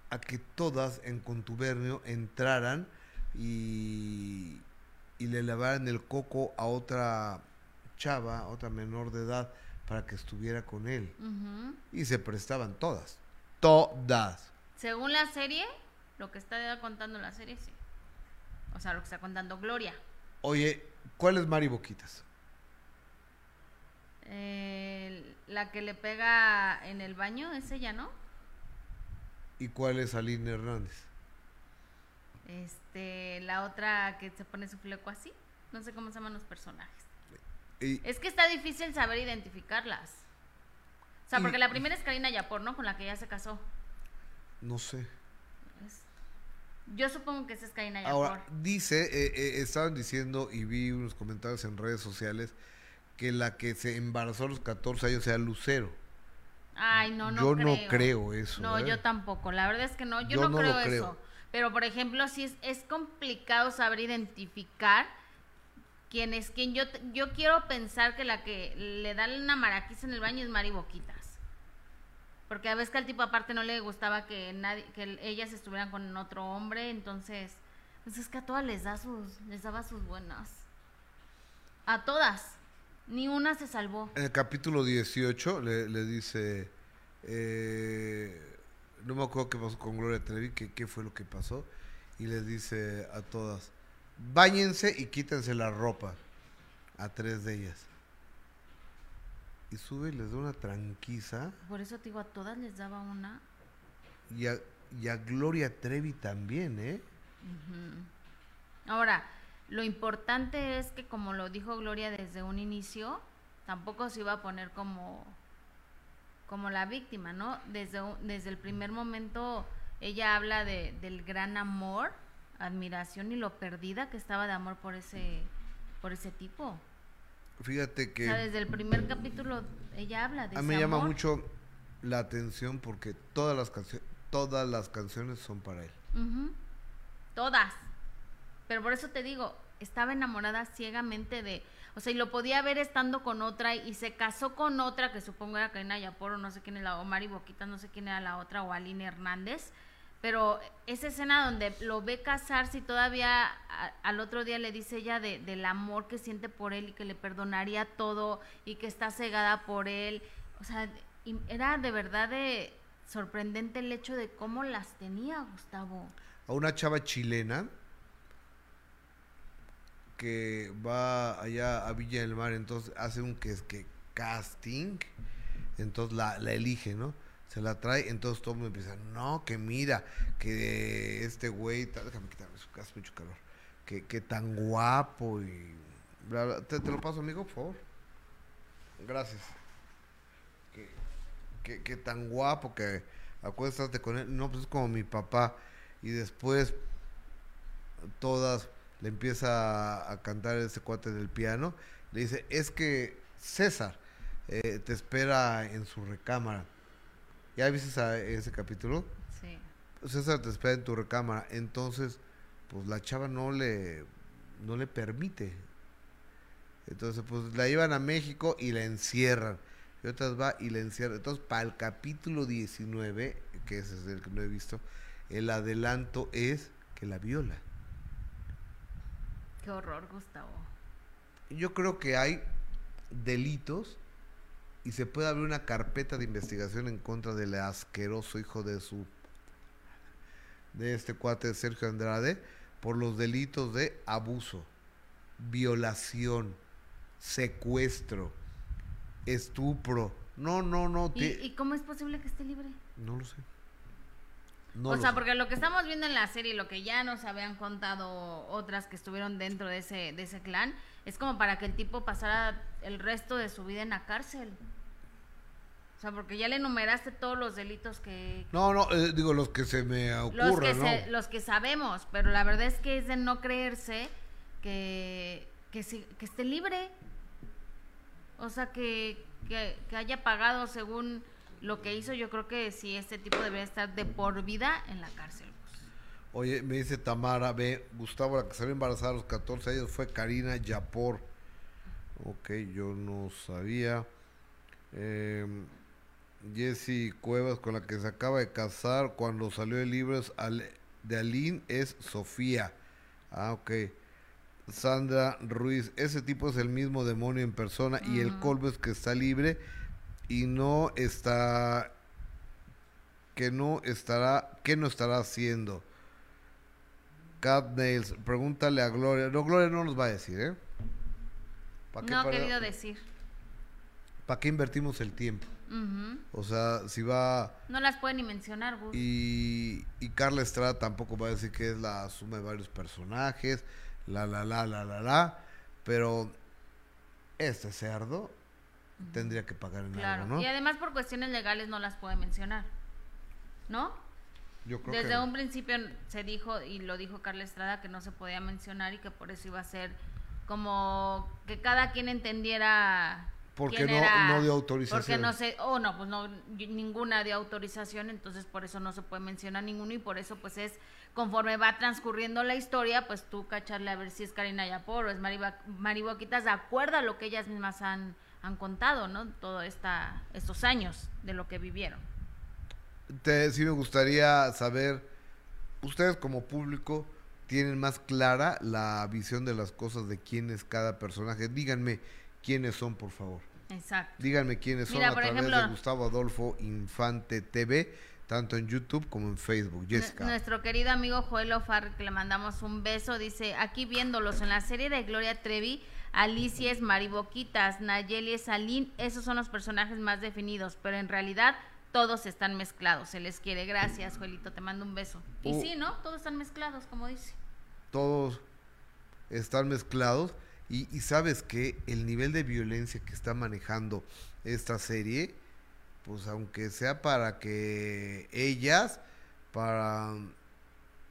a que todas en contubernio entraran y, y le lavaran el coco a otra chava, a otra menor de edad, para que estuviera con él. Y se prestaban todas, todas. Según la serie, lo que está contando la serie, sí. O sea, lo que está contando Gloria. Oye, ¿cuál es Mari Boquitas? la que le pega en el baño, es ella, ¿no? ¿Y cuál es Aline Hernández? Este, la otra que se pone su fleco así. No sé cómo se llaman los personajes. Es que está difícil saber identificarlas. O sea, porque la primera es Karina Yapor, ¿no? Con la que ya se casó. No sé. yo supongo que esa es Karina Yapor. Ahora, dice, eh, eh, estaban diciendo y vi unos comentarios en redes sociales que la que se embarazó a los 14 años sea Lucero. Ay, no, no Yo no creo eso. No, ¿eh? yo tampoco. La verdad es que no, yo, no, creo, eso. Pero, por ejemplo, sí es, es complicado saber identificar quién es quién. Yo, yo quiero pensar que la que le da una maraquiza en el baño es Mari Boquitas. Porque a veces que al tipo aparte no le gustaba que nadie, que ellas estuvieran con otro hombre, entonces, pues es que a todas les da sus, les daba sus buenas. A todas. Ni una se salvó. En el capítulo 18 le, le dice, eh, no me acuerdo qué pasó con Gloria Trevi, que, qué fue lo que pasó, y les dice a todas, báñense y quítense la ropa, a tres de ellas. Y sube y les da una tranquiza. Por eso te digo, a todas les daba una. Y a, y a Gloria Trevi también, ¿eh? Ahora, lo importante es que como lo dijo Gloria desde un inicio, tampoco se iba a poner como como la víctima, ¿no? Desde, desde el primer momento ella habla de, del gran amor, admiración y lo perdida que estaba de amor por ese, por ese tipo. Fíjate que... O sea, desde el primer capítulo ella habla de A mí me llama mucho la atención porque todas las, canciones todas las canciones son para él. Todas. Pero por eso te digo, estaba enamorada ciegamente de, o sea, y lo podía ver estando con otra y se casó con otra que supongo era Karina Yaporo, no sé quién es la, o Mari Boquita, no sé quién era la otra, o Aline Hernández. Pero esa escena donde lo ve casarse y todavía al otro día le dice ella de, del amor que siente por él y que le perdonaría todo y que está cegada por él. O sea, era de verdad de sorprendente el hecho de cómo las tenía Gustavo. A una chava chilena que va allá a Villa del Mar, entonces hace un que que casting, entonces la, la elige, ¿no? Se la trae, entonces todo mundo empieza, no, que mira, que este güey, déjame quitarme su casa, mucho calor, que, que tan guapo y... ¿Te, ¿Te, lo paso, amigo, por favor? Gracias. Que, que, que tan guapo, que acuéstate con él, no, pues es como mi papá. Y después todas le empieza a, cantar ese cuate del piano, le dice, es que César eh, te espera en su recámara. ¿Ya viste ese capítulo? Sí. César te espera en tu recámara. Entonces, pues la chava no le, no le permite. Entonces, pues la llevan a México y la encierran. Y otras va y la encierran. Entonces, para el capítulo 19, que ese es el que no he visto, el adelanto es que la viola. Qué horror, Gustavo. Yo creo que hay delitos y se puede abrir una carpeta de investigación en contra del asqueroso hijo de su de este cuate Sergio Andrade por los delitos de abuso, violación, secuestro, estupro. No, no, no. ¿Y, ¿Y cómo es posible que esté libre? No lo sé o sea, porque lo que estamos viendo en la serie, lo que ya nos habían contado otras que estuvieron dentro de ese, de ese clan, es como para que el tipo pasara el resto de su vida en la cárcel. O sea, porque ya le enumeraste todos los delitos que... No, no, eh, digo los que se me ocurren, los que, los que sabemos, pero la verdad es que es de no creerse que, que, que esté libre. O sea, que, que, que haya pagado según lo que hizo, yo creo que sí, este tipo debería estar de por vida en la cárcel. Oye, me dice Tamara, ve, Gustavo, la que salió embarazada a los 14 años fue Karina Yapor. Ok, yo no sabía. Eh, Jessie Cuevas, con la que se acaba de casar cuando salió el libro de Aline, es Sofía. Ah, ok. Sandra Ruiz, ese tipo es el mismo demonio en persona y el colmo es que está libre y no está que no estará que no estará haciendo Cat Nails pregúntale a Gloria no Gloria no nos va a decir eh no ha querido decir ¿para qué invertimos el tiempo? O sea, si va... No las puede ni mencionar, Gus. Y, y Carla Estrada tampoco va a decir que es la suma de varios personajes, la, la, la, la, la, la. Pero este cerdo tendría que pagar en algo, ¿no? Y además por cuestiones legales no las puede mencionar, ¿no? Yo creo Desde un principio se dijo, y lo dijo Carla Estrada, que no se podía mencionar y que por eso iba a ser como que cada quien entendiera porque no, no dio autorización. Porque no sé, oh no, pues no, ninguna dio autorización, entonces por eso no se puede mencionar ninguno y por eso pues es, conforme va transcurriendo la historia, pues tú cacharle a ver si es Karina Yapor o es Mariboquitas, de acuerdo a lo que ellas mismas han, han contado, ¿no? Todo esta, estos años de lo que vivieron. Te, sí me gustaría saber, ustedes como público tienen más clara la visión de las cosas de quién es cada personaje. Díganme quiénes son, por favor. Exacto. Díganme quiénes son a través de Gustavo Adolfo Infante TV, tanto en YouTube como en Facebook. Jessica. Nuestro querido amigo Joel Ofar, que le mandamos un beso, dice, aquí viéndolos en la serie de Gloria Trevi, Alicia es Mariboquitas, Nayeli es Aline, esos son los personajes más definidos, pero en realidad todos están mezclados, se les quiere. Gracias, Joelito, te mando un beso. Y uh. sí, ¿no? Todos están mezclados, como dice. Todos están mezclados y, sabes que el nivel de violencia que está manejando esta serie, pues aunque sea para que ellas, para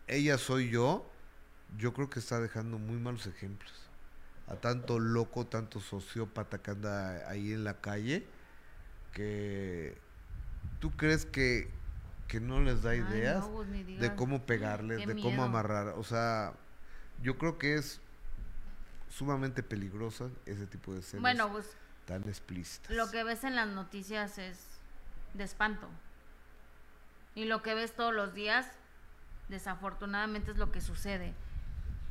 ellas soy yo, yo creo que está dejando muy malos ejemplos. A tanto loco, tanto sociópata que anda ahí en la calle, que tú crees que, que no les da ideas pues, de cómo pegarles, de cómo amarrar. O sea, yo creo que es sumamente peligrosa ese tipo de escenas bueno, pues, tan explícitas. Lo que ves en las noticias es de espanto. Y lo que ves todos los días, desafortunadamente es lo que sucede.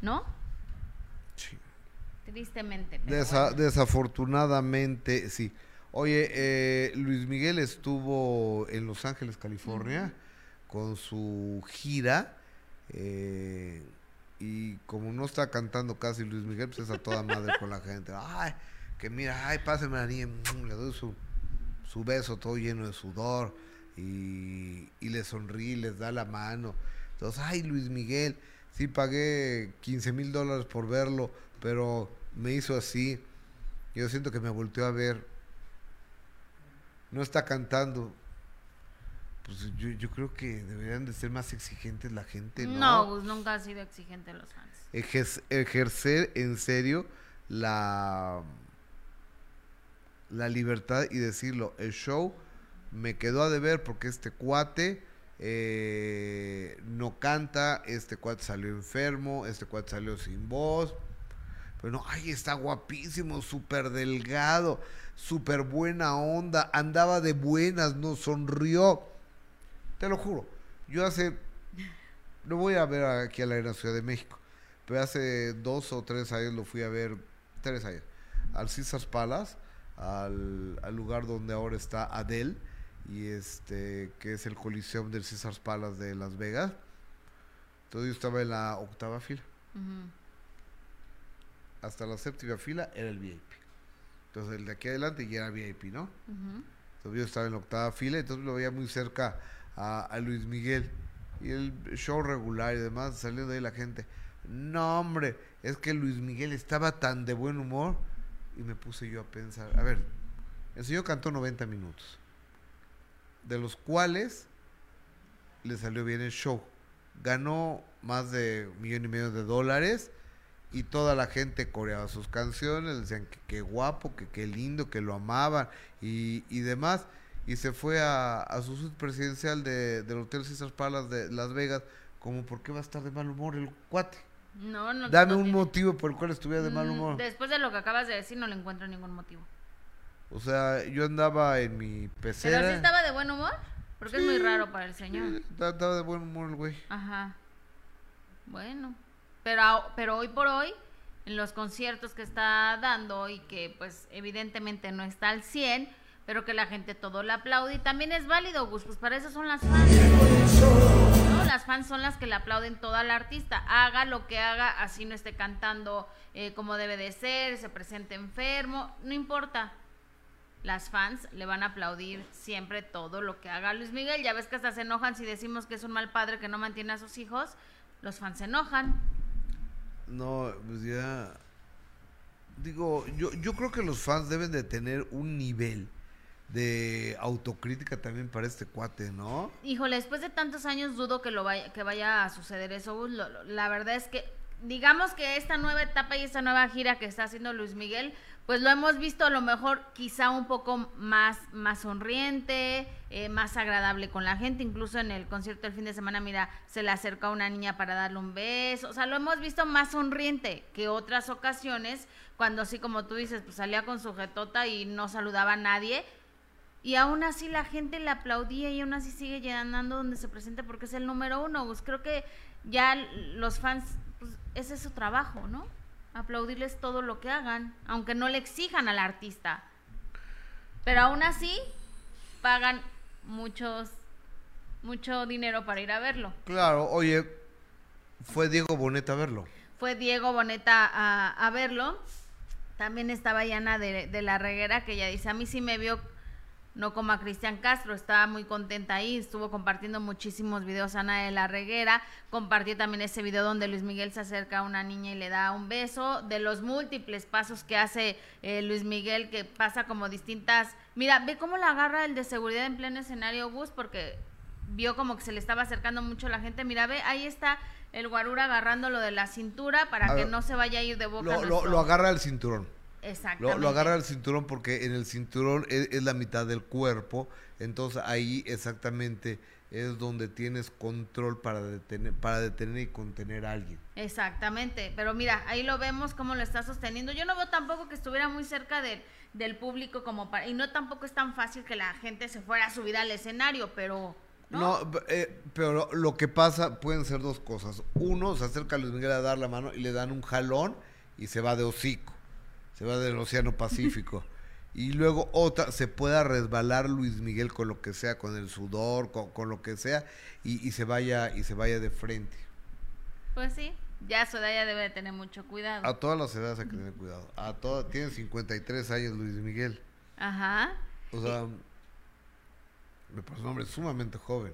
¿No? Sí. Tristemente. Desafortunadamente, sí. Oye, eh, Luis Miguel estuvo en Los Ángeles, California, con su gira. Eh, y como no está cantando casi Luis Miguel, pues es a toda madre con la gente. Ay, que mira, ay, pásame la niña, mm, le doy su, su beso todo lleno de sudor y, y le sonríe, les da la mano. Entonces, ay, Luis Miguel, sí pagué 15 mil dólares por verlo, pero me hizo así. Yo siento que me volteó a ver. No está cantando, pues yo, yo creo que deberían de ser más exigentes la gente, ¿no? No, pues nunca ha sido exigente los fans. ejercer en serio la, la libertad y decirlo, el show me quedó a deber porque este cuate eh, no canta, este cuate salió enfermo, este cuate salió sin voz. Pero no, ay, está guapísimo, súper delgado, súper buena onda, andaba de buenas, no sonrió. Te lo juro. Yo hace. No voy a ver aquí a la Ciudad de México. Pero hace dos o tres años lo fui a ver. Tres años. Al Caesars Palace. Al, lugar donde ahora está Adele. Y este. Que es el Coliseum del Caesars Palace de Las Vegas. Entonces yo estaba en la octava fila. Hasta la séptima fila era el VIP. Entonces el de aquí adelante ya era VIP, ¿no? Entonces yo estaba en la octava fila, entonces lo veía muy cerca a, Luis Miguel. Y el show regular y demás, saliendo de ahí la gente. No, hombre, es que Luis Miguel estaba tan de buen humor. Y me puse yo a pensar, a ver, el señor cantó 90 minutos, de los cuales le salió bien el show. Ganó más de un millón y medio de dólares y toda la gente coreaba sus canciones, decían que qué guapo, que qué lindo, que lo amaban y, y demás y se fue a, su suite presidencial de, del Hotel César Palace de Las Vegas, como por qué va a estar de mal humor el cuate. No, no. Dame un motivo por el cual estuviera de mal mm, humor. Después de lo que acabas de decir, no le encuentro ningún motivo. O sea, yo andaba en mi pecera. ¿Pero sí estaba de buen humor? Porque es muy raro para el señor. Estaba de buen humor el güey. Ajá. Bueno. Pero, pero hoy por hoy, en los conciertos que está dando y que pues evidentemente no está al 100, pero que la gente todo le aplaude y también es válido, Gus, pues para eso son las fans. ¿no? Las fans son las que le aplauden todo al artista, haga lo que haga, así no esté cantando eh, como debe de ser, se presente enfermo, no importa. Las fans le van a aplaudir siempre todo lo que haga Luis Miguel. Ya ves que hasta se enojan si decimos que es un mal padre que no mantiene a sus hijos. Los fans se enojan. No, pues ya digo, yo, yo creo que los fans deben de tener un nivel de autocrítica también para este cuate, ¿no? Híjole, después de tantos años dudo que lo vaya, que vaya a suceder eso. la verdad es que digamos que esta nueva etapa y esta nueva gira que está haciendo Luis Miguel, pues lo hemos visto a lo mejor quizá un poco más, más sonriente, eh, más agradable con la gente, incluso en el concierto del fin de semana, mira, se le acerca una niña para darle un beso, o sea, lo hemos visto más sonriente que otras ocasiones, cuando así como tú dices, pues salía con su jetota y no saludaba a nadie, y aún así la gente le aplaudía y aún así sigue llenando donde se presenta porque es el número uno. Pues creo que ya los fans, pues ese es su trabajo, ¿no? Aplaudirles todo lo que hagan, aunque no le exijan al artista. Pero aún así pagan muchos mucho dinero para ir a verlo. Claro, oye, fue Diego Boneta a verlo. Fue Diego Boneta a, verlo. También estaba Yana de, de la Reguera, que ella dice, a mí sí me vio no como a Cristian Castro, estaba muy contenta ahí, estuvo compartiendo muchísimos videos Ana de la Reguera, compartió también ese video donde Luis Miguel se acerca a una niña y le da un beso, de los múltiples pasos que hace eh, Luis Miguel, que pasa como distintas, mira, ve cómo la agarra el de seguridad en pleno escenario Gus, porque vio como que se le estaba acercando mucho a la gente, mira, ve, ahí está el guarura agarrándolo de la cintura para que no se vaya a ir de boca. Lo, lo agarra el cinturón. Exactamente. Lo, agarra el cinturón porque en el cinturón es, la mitad del cuerpo, entonces ahí exactamente es donde tienes control para detener, para detener y contener a alguien. Exactamente, pero mira, ahí lo vemos cómo lo está sosteniendo. Yo no veo tampoco que estuviera muy cerca del público como para, y no tampoco es tan fácil que la gente se fuera a subir al escenario, pero... No, eh, pero lo que pasa pueden ser dos cosas. Uno, se acerca a Luis Miguel a dar la mano y le dan un jalón y se va de hocico se va del Océano Pacífico. y luego otra, se pueda resbalar Luis Miguel con lo que sea, con el sudor, con, lo que sea, y, se vaya, y se vaya de frente. Pues sí, ya su edad ya debe de tener mucho cuidado. A todas las edades hay que tener cuidado. A todas, tiene 53 años Luis Miguel. Ajá. O sea, me parece un hombre sumamente joven.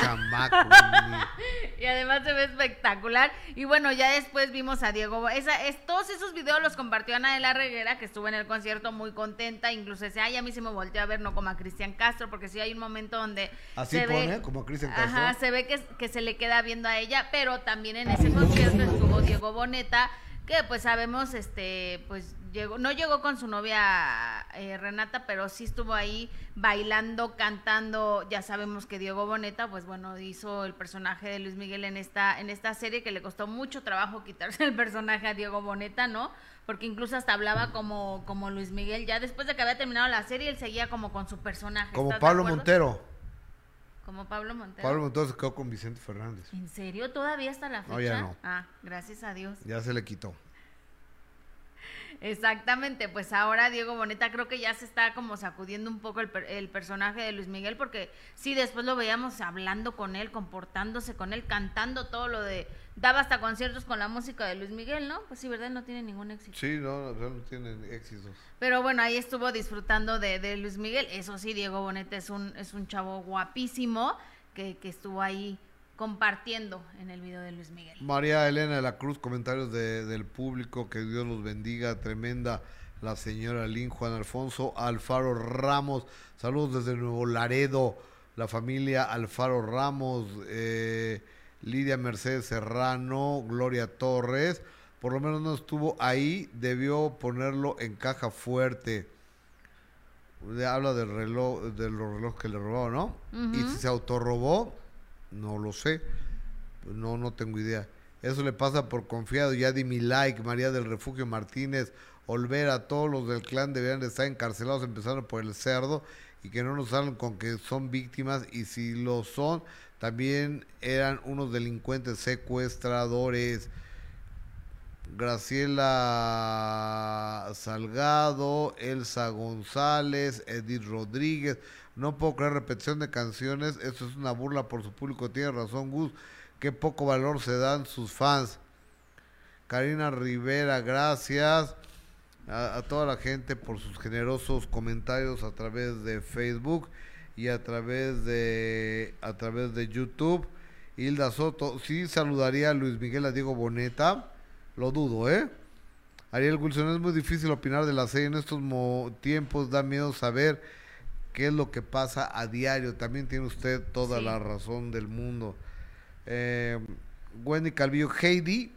Chamaco. y además se ve espectacular. Y bueno, ya después vimos a Diego. Esa, es, todos esos videos los compartió Ana de la Reguera, que estuvo en el concierto muy contenta. Incluso ese, ay, a mí se me volteó a ver, no como a Cristian Castro, porque sí hay un momento donde. Así pone, como a Cristian Castro. Ajá, se ve que, que se le queda viendo a ella, pero también en ese concierto estuvo Diego Boneta que pues sabemos, este, pues llegó, no llegó con su novia eh, Renata, pero sí estuvo ahí bailando, cantando. Ya sabemos que Diego Boneta, pues bueno, hizo el personaje de Luis Miguel en esta, en esta serie que le costó mucho trabajo quitarse el personaje a Diego Boneta, ¿no? Porque incluso hasta hablaba como, como Luis Miguel. Ya después de que había terminado la serie, él seguía como con su personaje. Como Pablo Montero. Como Pablo Montero. Pablo Montero se quedó con Vicente Fernández. ¿En serio? ¿Todavía está la fecha? No, ya no. Ah, gracias a Dios. Ya se le quitó. Exactamente, pues ahora Diego Boneta creo que ya se está como sacudiendo un poco el, el, personaje de Luis Miguel, porque sí, después lo veíamos hablando con él, comportándose con él, cantando todo lo de, daba hasta conciertos con la música de Luis Miguel, ¿no? Pues sí, ¿verdad? No tiene ningún éxito. Sí, no, no, no tiene éxito. Pero bueno, ahí estuvo disfrutando de, de, Luis Miguel, eso sí, Diego Boneta es un, es un chavo guapísimo que, que estuvo ahí compartiendo en el video de Luis Miguel. María Elena de la Cruz, comentarios de, del público, que Dios los bendiga, tremenda la señora Lin, Juan Alfonso, Alfaro Ramos, saludos desde Nuevo Laredo, la familia Alfaro Ramos, eh, Lidia Mercedes Serrano, Gloria Torres, por lo menos no estuvo ahí, debió ponerlo en caja fuerte. Habla del reloj, de los relojes que le robó, ¿no? Y si se autorrobó, no lo sé. No, no tengo idea. Eso le pasa por confiado. Ya di mi like, María del Refugio Martínez. Olvera, todos los del clan deberían de estar encarcelados, empezando por el cerdo, y que no nos hablen con que son víctimas, y si lo son, también eran unos delincuentes secuestradores. Graciela Salgado, Elsa González, Edith Rodríguez. No puedo creer repetición de canciones. Esto es una burla por su público. Tiene razón, Gus. Qué poco valor se dan sus fans. Karina Rivera, gracias a, toda la gente por sus generosos comentarios a través de Facebook y a través de a través de YouTube. Hilda Soto, sí saludaría a Luis Miguel a Diego Boneta, lo dudo, ¿eh? Ariel Wilson, es muy difícil opinar de la serie en estos tiempos, da miedo saber qué es lo que pasa a diario. También tiene usted toda la razón del mundo. Eh, Wendy Calvillo, Heidi,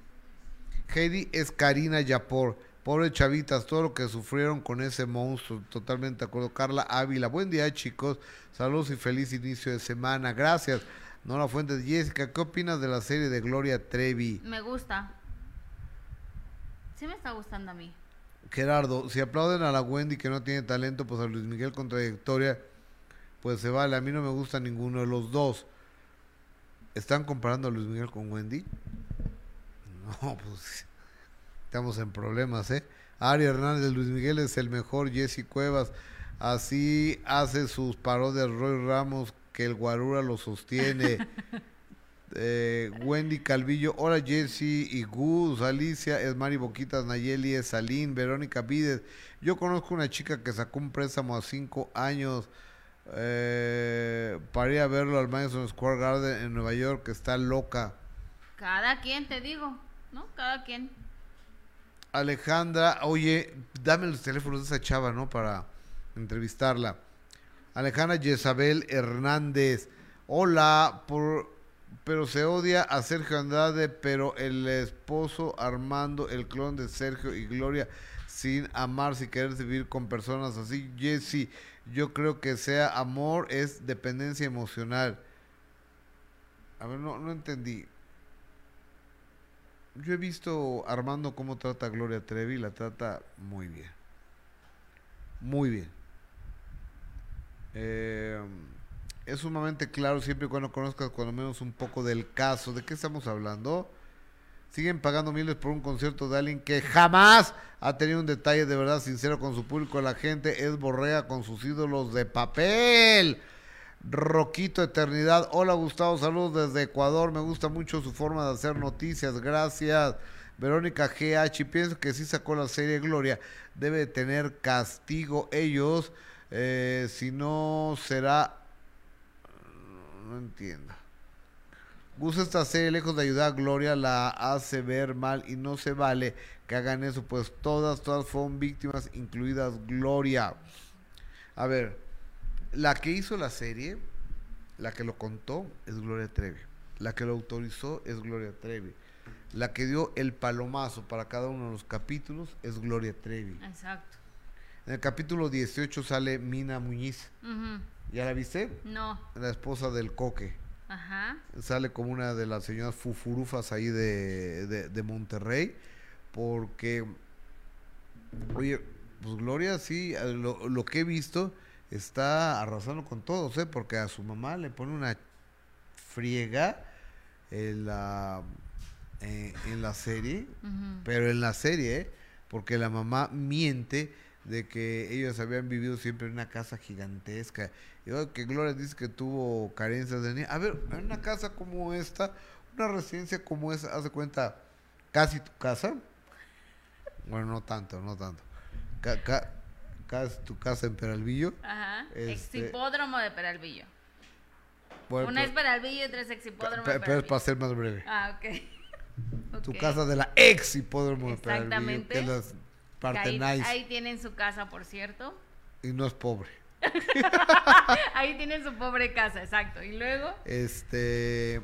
Heidi es Karina Yapor. Pobre chavitas, todo lo que sufrieron con ese monstruo, totalmente de acuerdo. Carla Ávila, buen día chicos, saludos y feliz inicio de semana, gracias. Nora Fuentes, Jessica, ¿qué opinas de la serie de Gloria Trevi? Me gusta. Sí me está gustando a mí. Gerardo, si aplauden a la Wendy que no tiene talento, pues a Luis Miguel con trayectoria, pues se vale. A mí no me gusta ninguno de los dos. ¿Están comparando a Luis Miguel con Wendy? No, pues estamos en problemas, ¿eh? Ari Hernández, Luis Miguel es el mejor, Jesse Cuevas, así hace sus parodias Roy Ramos, que el Guarura lo sostiene. Eh, Wendy Calvillo, hola Jesse y Gus, Alicia, Esmari Boquitas, Nayeli, Salín, Verónica Vides. Yo conozco una chica que sacó un préstamo a cinco años eh, para ir a verlo al Madison Square Garden en Nueva York, que está loca. Cada quien, te digo, ¿no? Cada quien. Alejandra, oye, dame los teléfonos de esa chava, ¿no? Para entrevistarla. Alejandra Yesabel Hernández. Hola, por pero se odia a Sergio Andrade, pero el esposo Armando, el clon de Sergio y Gloria, sin amar, sin querer vivir con personas así. Jesse, yo creo que sea amor, es dependencia emocional. A ver, no, no entendí. Yo he visto Armando cómo trata a Gloria Trevi, la trata muy bien. Muy bien. Eh, es sumamente claro siempre y cuando conozcas cuando menos un poco del caso. ¿De qué estamos hablando? Siguen pagando miles por un concierto de alguien que jamás ha tenido un detalle de verdad sincero con su público. La gente es borrea con sus ídolos de papel. Roquito Eternidad. Hola Gustavo, saludos desde Ecuador. Me gusta mucho su forma de hacer noticias. Gracias. Verónica GH, pienso que si sacó la serie Gloria. Debe tener castigo ellos. Eh, si no, será no entiendo. Gus esta serie, lejos de ayudar a Gloria, la hace ver mal y no se vale que hagan eso, pues todas, todas fueron víctimas, incluidas Gloria. A ver, la que hizo la serie, la que lo contó, es Gloria Trevi. La que lo autorizó es Gloria Trevi. La que dio el palomazo para cada uno de los capítulos es Gloria Trevi. Exacto. En el capítulo 18 sale Mina Muñiz. ¿Ya la viste? No. La esposa del coque. Ajá. Sale como una de las señoras fufurufas ahí de, de, Monterrey. Porque, oye, pues Gloria sí, lo, lo, que he visto, está arrasando con todos, ¿eh? Porque a su mamá le pone una friega en la, eh, en la serie, pero en la serie, ¿eh? Porque la mamá miente de que ellos habían vivido siempre en una casa gigantesca. Y que Gloria dice que tuvo carencias de niña. A ver, en una casa como esta, una residencia como esa, haz de cuenta, casi tu casa. Bueno, no tanto, no tanto. casi tu casa en Peralvillo. Ajá. Este, exhipódromo de Peralvillo. Una es Peralvillo y otra es exhipódromo de Peralvillo. Pero es para ser más breve. Ah, ok. Tu casa de la ex hipódromo de Peralvillo. Ahí, tienen su casa, por cierto. Y no es pobre. ahí tienen su pobre casa, exacto. Y luego. Este.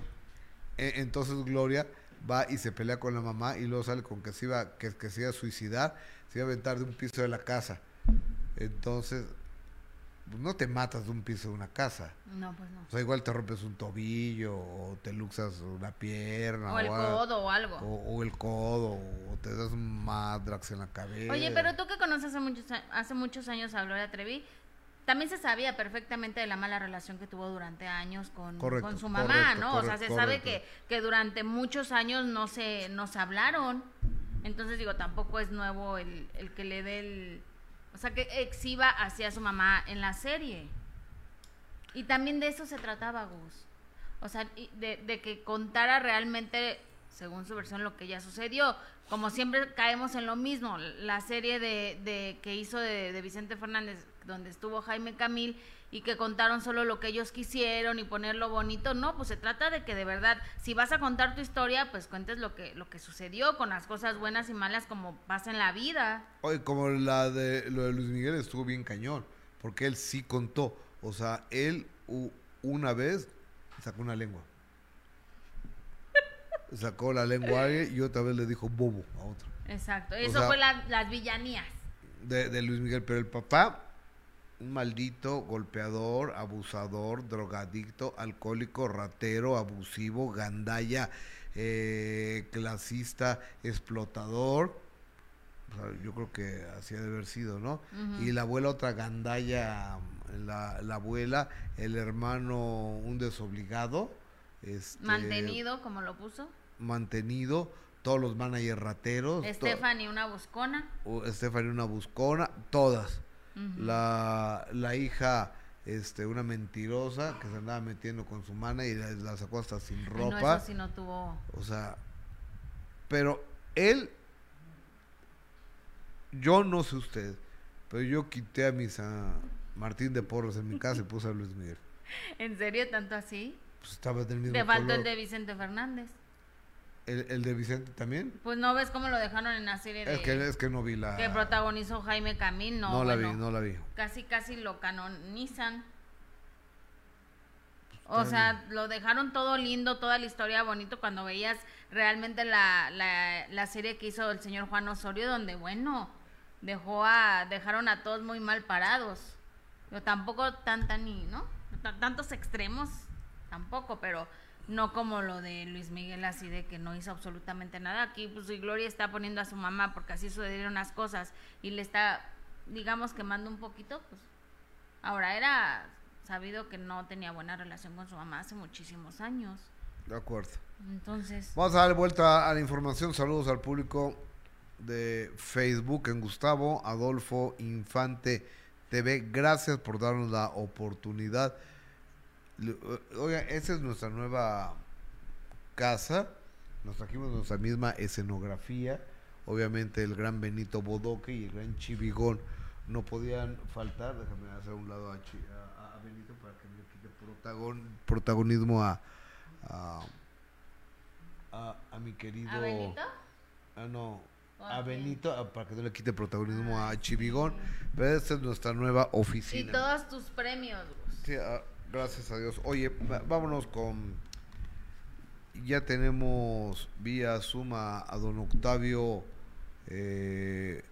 E, entonces Gloria va y se pelea con la mamá y luego sale con que se iba, que, que se iba a suicidar, se iba a aventar de un piso de la casa. Entonces, no te matas de un piso de una casa. No, pues no. O sea, igual te rompes un tobillo, o te luxas una pierna. O el codo o algo. O, el codo, o te das un madrax en la cabeza. Oye, pero tú que conoces hace muchos, hace muchos años a Gloria Trevi, también se sabía perfectamente de la mala relación que tuvo durante años con, con su mamá, ¿no? o sea, se sabe que, que durante muchos años no se, no se hablaron. Entonces, digo, tampoco es nuevo el, el que le dé el o sea, que exhiba hacia su mamá en la serie. Y también de eso se trataba Gus. O sea, de, que contara realmente, según su versión, lo que ya sucedió. Como siempre caemos en lo mismo. La serie de, que hizo de, Vicente Fernández, donde estuvo Jaime Camil, y que contaron solo lo que ellos quisieron y ponerlo bonito. No, pues se trata de que de verdad, si vas a contar tu historia, pues cuentes lo que, lo que sucedió con las cosas buenas y malas como pasa en la vida. Oye, como la de lo de Luis Miguel estuvo bien cañón, porque él sí contó. O sea, él una vez sacó una lengua. Sacó la lengua y otra vez le dijo bobo a otro. Exacto, eso fue las villanías. De, de Luis Miguel, pero el papá un maldito golpeador, abusador, drogadicto, alcohólico, ratero, abusivo, gandalla, eh, clasista, explotador. yo creo que así ha de haber sido, ¿no? Y la abuela otra gandalla, la, abuela, el hermano un desobligado. Este, mantenido, como lo puso. Mantenido, todos los managers rateros. Stephanie una buscona. Stephanie una buscona, todas la, la hija este una mentirosa que se andaba metiendo con su mana y la, sacó hasta sin ropa. no, no tuvo. O sea, pero él, yo no sé usted, pero yo quité a mis a Martín de Porros en mi casa y puse a Luis Miguel. ¿En serio tanto así? Pues estaba del mismo Te faltó el de Vicente Fernández. ¿El, de Vicente también? Pues no ves cómo lo dejaron en la serie de... Es que, es que no vi la... Que protagonizó Jaime Camil, no. No la vi, no la vi. Casi, casi lo canonizan. O sea, lo dejaron todo lindo, toda la historia bonito cuando veías realmente la, la, la, serie que hizo el señor Juan Osorio, donde, bueno, dejó a, dejaron a todos muy mal parados. Pero tampoco tan, tan, ¿no? tantos extremos, tampoco, pero no como lo de Luis Miguel así de que no hizo absolutamente nada. Aquí pues Gloria está poniendo a su mamá porque así sucedieron las cosas y le está, digamos, quemando un poquito, pues ahora era sabido que no tenía buena relación con su mamá hace muchísimos años. De acuerdo. Entonces. Vamos a dar vuelta a la información. Saludos al público de Facebook en Gustavo Adolfo Infante TV. Gracias por darnos la oportunidad Oiga, esa es nuestra nueva casa. Nos trajimos nuestra misma escenografía. Obviamente el gran Benito Bodoque y el gran Chivigón no podían faltar. Déjame hacer un lado a, Benito para que me quite protagonismo a, a, mi querido... ¿A Benito? Ah, no. A Benito, para que no le quite protagonismo a Chivigón. Pero esta es nuestra nueva oficina. Y todos tus premios. Sí, Gracias a Dios. Oye, vámonos con... Ya tenemos vía suma a don Octavio eh,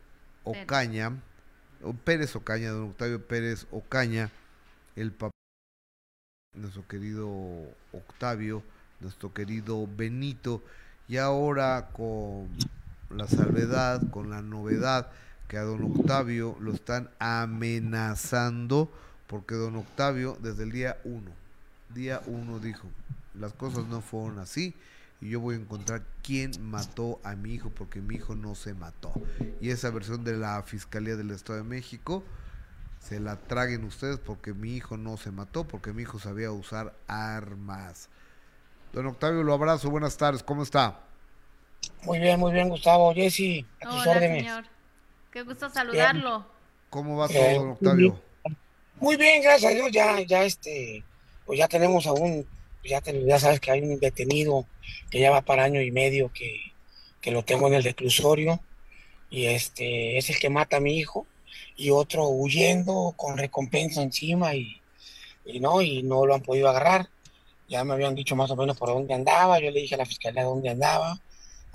Ocaña, Pérez Ocaña, don Octavio Pérez Ocaña, el papá, nuestro querido Octavio, nuestro querido Benito, y ahora con la salvedad, con la novedad que a don Octavio lo están amenazando porque don Octavio desde el día uno, día uno dijo, las cosas no fueron así y yo voy a encontrar quién mató a mi hijo porque mi hijo no se mató. Y esa versión de la Fiscalía del Estado de México se la traguen ustedes porque mi hijo no se mató, porque mi hijo sabía usar armas. Don Octavio, lo abrazo, buenas tardes, ¿cómo está? Muy bien, muy bien, Gustavo, Jessy, a tus órdenes. Señor. Qué gusto saludarlo. ¿Cómo va todo, don Octavio? Muy bien, gracias a Dios, ya, ya este, pues ya tenemos aún, ya, ya sabes que hay un detenido que ya va para año y medio que, que lo tengo en el reclusorio y este es el que mata a mi hijo y otro huyendo con recompensa encima y no, y no lo han podido agarrar. Ya me habían dicho más o menos por dónde andaba, yo le dije a la fiscalía dónde andaba,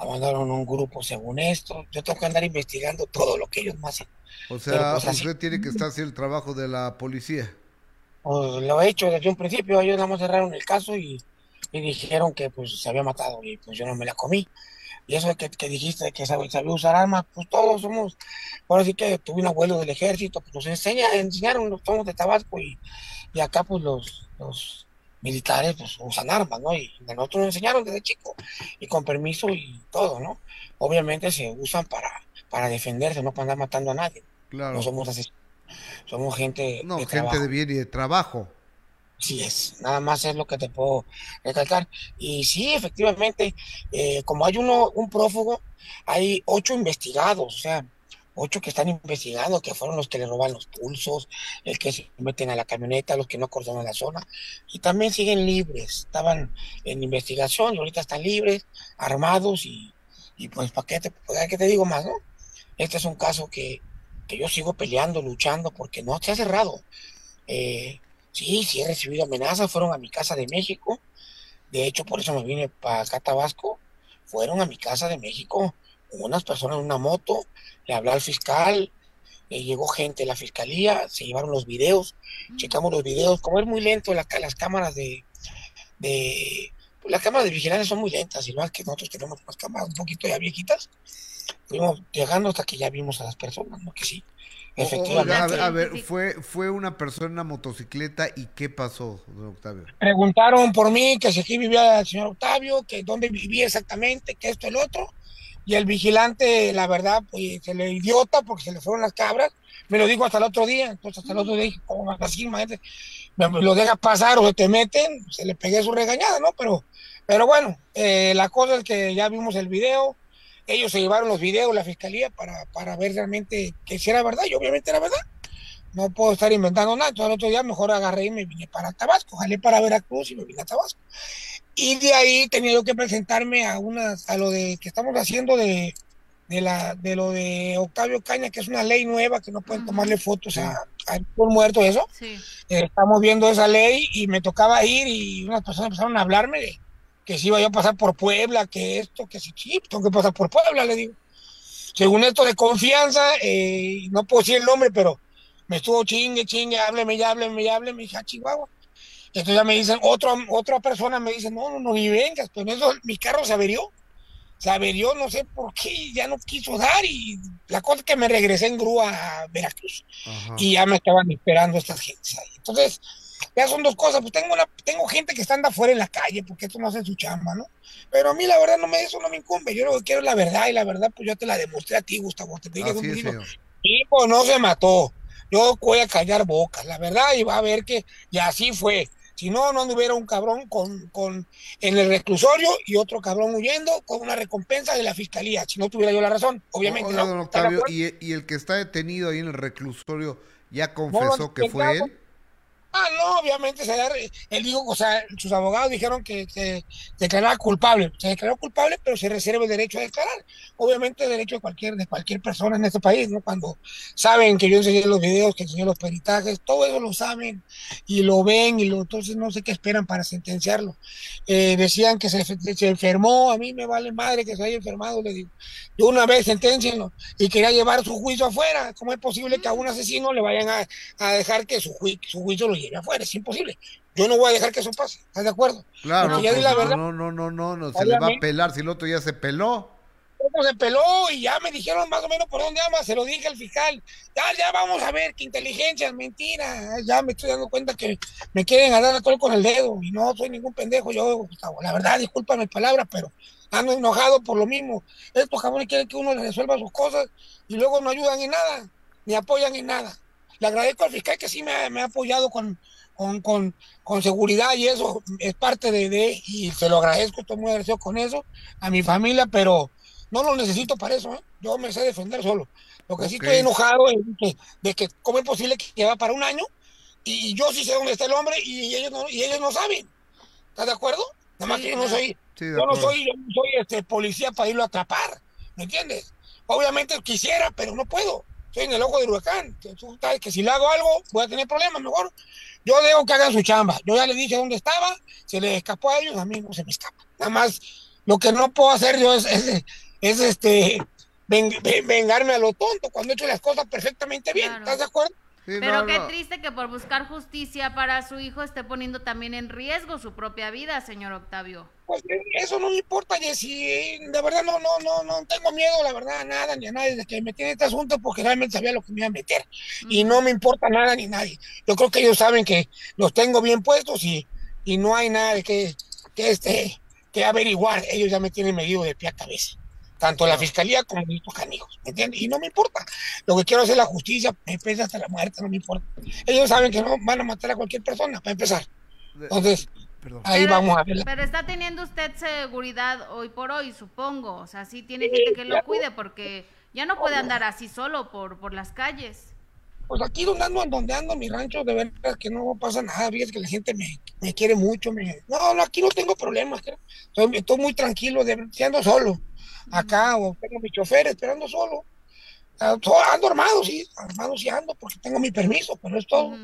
mandaron un grupo según esto, yo tengo que andar investigando todo lo que ellos me hacen. O sea, pues, usted tiene que estar haciendo el trabajo de la policía. Pues lo he hecho desde un principio, ellos nada más cerraron el caso y, dijeron que pues se había matado y pues yo no me la comí. Y eso que, que dijiste que sabía, usar armas, pues todos somos, ahora sí que tuve un abuelo del ejército, pues nos enseña, enseñaron, los somos de Tabasco y, y acá pues los, los militares pues usan armas, ¿no? Y nosotros nos enseñaron desde chico y con permiso y todo, ¿no? Obviamente se usan para, para defenderse, no para andar matando a nadie. Claro. No somos así. Somos gente no, gente de bien y de trabajo. Sí es, nada más es lo que te puedo recalcar. Y sí, efectivamente, eh, como hay uno, un prófugo, hay ocho investigados, o sea, ocho que están investigando, que fueron los que le roban los pulsos, el que se meten a la camioneta, los que no cortan la zona, y también siguen libres, estaban en investigación y ahorita están libres, armados y, pues para qué te, qué te digo más, ¿no? Este es un caso que, que yo sigo peleando, luchando, porque no se ha cerrado. Eh, sí, sí he recibido amenazas, fueron a mi casa de México, de hecho por eso me vine para acá Tabasco, fueron a mi casa de México unas personas en una moto, le habló al fiscal, le llegó gente de la fiscalía, se llevaron los videos, checamos los videos, como es muy lento las cámaras de, de las cámaras de vigilancia son muy lentas, igual que nosotros tenemos unas cámaras un poquito ya viejitas, fuimos llegando hasta que ya vimos a las personas, ¿no? Que sí. Efectivamente. a, ver, fue, fue una persona en una motocicleta y qué pasó, don Octavio. Preguntaron por mí, que si aquí vivía el señor Octavio, que dónde vivía exactamente, que esto, el otro y el vigilante, la verdad, pues se le idiota porque se le fueron las cabras. Me lo dijo hasta el otro día. Entonces, hasta el otro día dije, ¿cómo así, maestro? Me lo deja pasar o se te meten. Se le pegué su regañada, ¿no? Pero, pero bueno, eh, la cosa es que ya vimos el video. Ellos se llevaron los videos, la fiscalía, para, para ver realmente que si era verdad. Y obviamente era verdad. No puedo estar inventando nada. Entonces, el otro día mejor agarré y me vine para Tabasco. Jalé para Veracruz y me vine a Tabasco. Y de ahí tenía yo que presentarme a una, a lo de que estamos haciendo de, de, la, de lo de Octavio Caña, que es una ley nueva que no pueden tomarle fotos a, a un muerto, eso. Eh, estamos viendo esa ley y me tocaba ir y unas personas empezaron a hablarme de que si iba yo a pasar por Puebla, que esto, que si sí, tengo que pasar por Puebla, le digo. Según esto de confianza, eh, no puedo decir el nombre, pero me estuvo chingue, chingue, hábleme, ya, hábleme, ya, hábleme, dije, ah, Chihuahua. Entonces ya me dicen, otro, otra persona me dice, no, no, no, ni vengas, pero eso, mi carro se averió. Se averió, no sé por qué, ya no quiso dar y la cosa es que me regresé en grúa a Veracruz y ya me estaban esperando estas gentes ahí. Entonces, ya son dos cosas, pues tengo una, tengo gente que está anda afuera en la calle porque esto no hace su chamba, ¿no? Pero a mí la verdad no me, eso no me incumbe, yo lo que quiero es la verdad y la verdad pues yo te la demostré a ti, Gustavo, te dije, hijo no se mató, yo voy a callar bocas, la verdad, y va a ver que, y así fue. Si no, no hubiera un cabrón con, con, en el reclusorio y otro cabrón huyendo con una recompensa de la fiscalía. Si no tuviera yo la razón, obviamente. no, Octavio, ¿y, ¿y, el que está detenido ahí en el reclusorio ya confesó que fue él? Ah, no, obviamente se él dijo, o sea, sus abogados dijeron que se declaraba culpable, se declaró culpable, pero se reserva el derecho a declarar. Obviamente el derecho de cualquier, de cualquier persona en este país, ¿no? Cuando saben que yo enseñé los videos, que enseñé los peritajes, todo eso lo saben y lo ven y lo, entonces no sé qué esperan para sentenciarlo. Eh, decían que se, enfermó, a mí me vale madre que se haya enfermado, le digo. De una vez sentencienlo y quería llevar su juicio afuera. ¿Cómo es posible que a un asesino le vayan a, a dejar que su, su juicio lo afuera, es imposible. Yo no voy a dejar que eso pase, ¿estás de acuerdo? Claro, ya pues, la verdad, no, no, no, no, no, se le va a pelar si el otro ya se peló. Se peló y ya me dijeron más o menos por dónde ama, se lo dije al fiscal. Ya, ya vamos a ver qué inteligencia, mentira. Ya me estoy dando cuenta que me quieren agarrar a todo con el dedo y no soy ningún pendejo. Yo, la verdad, discúlpame palabras, pero ando enojado por lo mismo. Estos cabrones quieren que uno les resuelva sus cosas y luego no ayudan en nada, ni apoyan en nada le agradezco al fiscal que sí me ha, apoyado con, con, con, seguridad y eso es parte de, de, y se lo agradezco, estoy muy agradecido con eso, a mi familia, pero no lo necesito para eso, ¿eh? yo me sé defender solo. Lo que sí estoy enojado es de que, cómo es posible que lleva para un año y, yo sí sé dónde está el hombre y ellos no, y ellos no saben. ¿Estás de acuerdo? Nada más que yo no soy, yo no soy, yo no soy este policía para irlo a atrapar, ¿me entiendes? Obviamente quisiera, pero no puedo estoy en el ojo del huracán. Que, que si le hago algo, voy a tener problemas. Mejor yo dejo que hagan su chamba. Yo ya le dije dónde estaba, se le escapó a ellos, a mí no se me escapa. Nada más lo que no puedo hacer yo es, es, este vengarme a lo tonto cuando he hecho las cosas perfectamente bien. ¿Estás de acuerdo? Pero qué triste que por buscar justicia para su hijo esté poniendo también en riesgo su propia vida, señor Octavio. Pues eh, eso no me importa, Jessy. De verdad no, no, no, no tengo miedo, la verdad, a nada ni a nadie desde que me metí en este asunto porque realmente sabía lo que me iba a meter. Y no me importa nada ni nadie. Yo creo que ellos saben que los tengo bien puestos y, y no hay nada que, que, este, que averiguar. Ellos ya me tienen medido de pie a cabeza tanto la fiscalía como estos canijos, ¿me entiendes? Y no me importa. Lo que quiero es la justicia, me pesa hasta la muerte, no me importa. Ellos saben que no van a matar a cualquier persona, para empezar. Entonces, ahí vamos a ver. Pero está teniendo usted seguridad hoy por hoy, supongo. O sea, sí tiene gente que lo cuide porque ya no puede andar así solo por, por las calles. Pues aquí donde ando, donde ando, mi rancho, de verdad que no pasa nada, es que la gente me, me quiere mucho. Me... No, no, aquí no tengo problemas, estoy, estoy muy tranquilo, de, ando solo, acá, o tengo mi chofer esperando solo. Ah, ando armado, sí, armado sí ando, porque tengo mi permiso, pero es todo.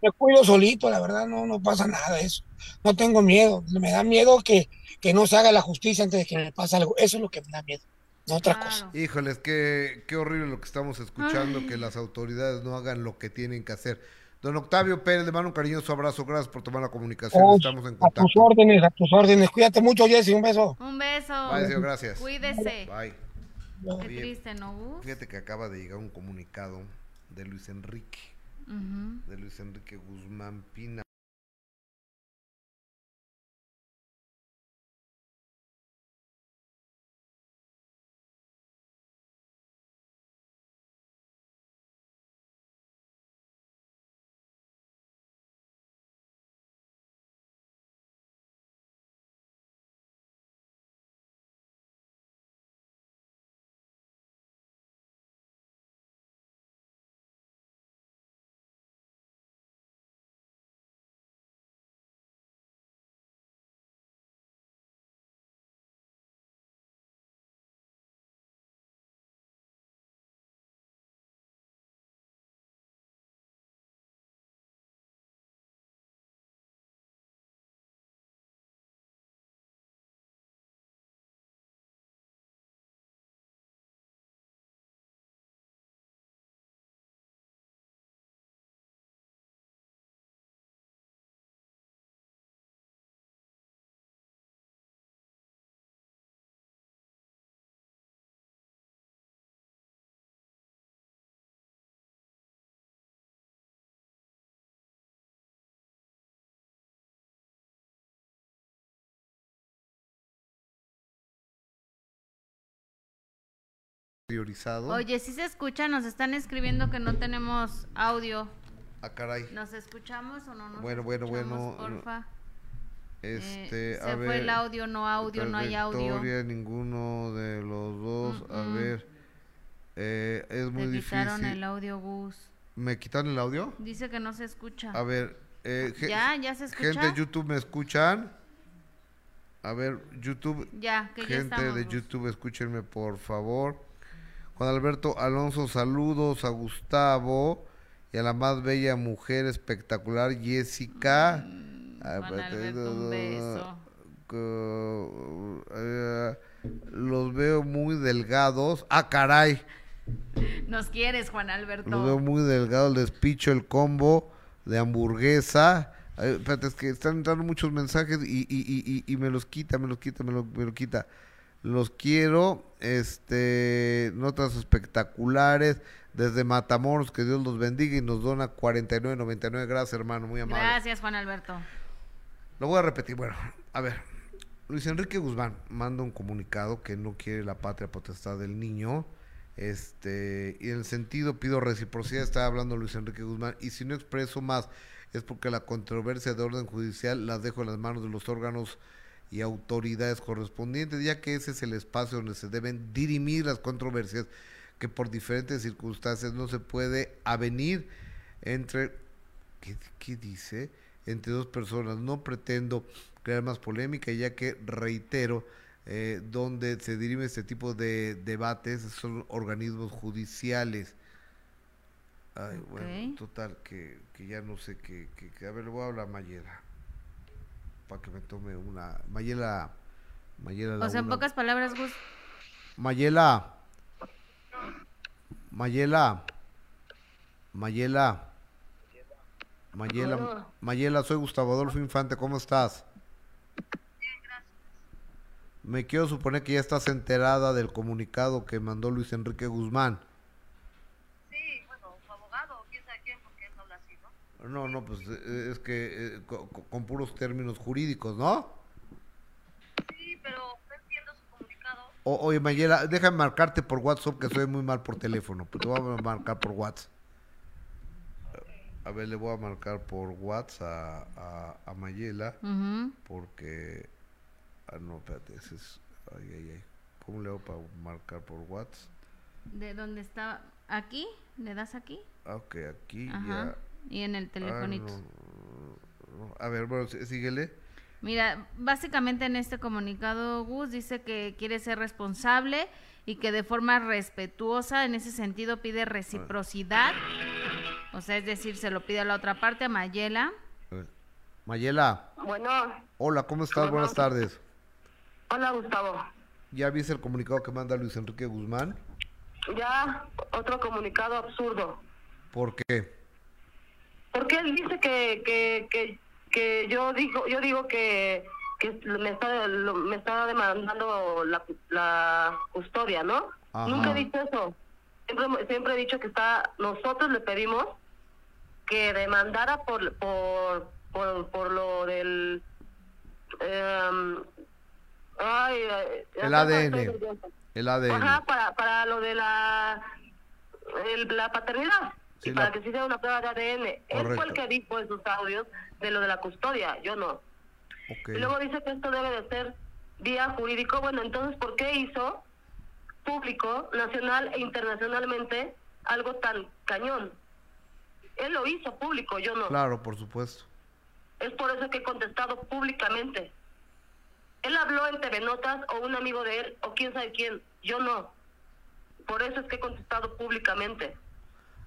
Me cuido solito, la verdad, no, no pasa nada de eso. No tengo miedo, me da miedo que, que no se haga la justicia antes de que me pase algo. Eso es lo que me da miedo, no otra cosa. Híjoles, qué, qué horrible lo que estamos escuchando, que las autoridades no hagan lo que tienen que hacer. Don Octavio Pérez, le mando un cariñoso abrazo, gracias por tomar la comunicación, estamos en contacto. A tus órdenes, a tus órdenes, cuídate mucho, Jessy, un beso. Un beso. Bye, gracias. Cuídese. Bye. Qué triste, ¿no, Fíjate que acaba de llegar un comunicado de Luis Enrique, de Luis Enrique Guzmán Pina. Priorizado. Oye, si se escucha, nos están escribiendo que no tenemos audio. Ah, caray. ¿Nos escuchamos o no nos Bueno, bueno, bueno. Porfa. Este, eh, se fue el audio, no audio, no hay audio. ninguno de los dos. A ver. Eh, es muy difícil. Me quitaron el audio, Gus. ¿Me quitaron el audio? Dice que no se escucha. A ver. Eh, ya, ya se escucha. Gente de YouTube, ¿me escuchan? A ver, YouTube. Ya, que gente ya de YouTube, escúchenme por favor. Juan Alberto Alonso, saludos a Gustavo y a la más bella mujer espectacular, Jessica. Mm, Juan Alberto, un beso. Eh, los veo muy delgados. Ah, caray. Nos quieres, Juan Alberto. Los veo muy delgados, les picho el combo de hamburguesa. espérate, es que están entrando muchos mensajes y, y, y, y, me los quita, me los quita, me lo, me lo quita. Los quiero, este, notas espectaculares desde Matamoros, que Dios los bendiga y nos dona 49.99. Gracias, hermano, muy amable. Gracias, Juan Alberto. Lo voy a repetir. Bueno, a ver. Luis Enrique Guzmán manda un comunicado que no quiere la patria potestad del niño. Este, y en el sentido pido reciprocidad, está hablando Luis Enrique Guzmán, y si no expreso más es porque la controversia de orden judicial la dejo en las manos de los órganos y autoridades correspondientes, ya que ese es el espacio donde se deben dirimir las controversias que por diferentes circunstancias no se puede avenir entre, ¿qué, dice? Entre dos personas. No pretendo crear más polémica, ya que reitero, eh, donde se dirime este tipo de debates son organismos judiciales. Ay, bueno, total, que, que ya no sé qué, que, a ver, le voy a hablar a Mayera para que me tome una. Mayela. Mayela o sea, en pocas palabras, Gus. Mayela. Mayela. Mayela. Mayela. Mayela, soy Gustavo Adolfo Infante, ¿cómo estás? Bien, gracias. Me quiero suponer que ya estás enterada del comunicado que mandó Luis Enrique Guzmán. No, no, pues eh, es que eh, con, puros términos jurídicos, ¿no? Sí, pero no entiendo su comunicado. oye, Mayela, déjame marcarte por WhatsApp que soy muy mal por teléfono. Pues te voy a marcar por WhatsApp. A ver, le voy a marcar por WhatsApp a, a, Mayela. Porque. Ah, no, espérate, ese es. Ay, ay, ay. ¿Cómo le hago para marcar por WhatsApp? ¿De dónde está? ¿Aquí? ¿Le das aquí? Ok, aquí ya. Y en el telefonito. Ah, A ver, bueno, síguele. Mira, básicamente en este comunicado Gus dice que quiere ser responsable y que de forma respetuosa, en ese sentido, pide reciprocidad. O sea, es decir, se lo pide a la otra parte, a Mayela. Mayela. Bueno. Hola, ¿cómo estás? Buenas tardes. Hola, Gustavo. ¿Ya viste el comunicado que manda Luis Enrique Guzmán? Ya, otro comunicado absurdo. ¿Por qué? Porque él dice que, que, que, que yo digo yo digo que, que me está lo- me está demandando la, la custodia, ¿no? Ajá. Nunca he dicho eso. Siempre, siempre he dicho que está nosotros le pedimos que demandara por por por, por lo del ay, eh, El ADN. El ADN. Ajá, para, para lo de la, el- la paternidad. Sí, para la- que se hiciera una prueba de ADN. Él fue Correcto. el que dijo en sus audios de lo de la custodia, yo no. Y luego dice que esto debe de ser vía jurídico. Bueno, entonces, ¿por qué hizo público, nacional e internacionalmente algo tan cañón? Él lo hizo público, yo no. Claro, por supuesto. Es por eso que he contestado públicamente. Él habló en TV Notas o un amigo de él o quién sabe quién. Yo no. Por eso es que he contestado públicamente.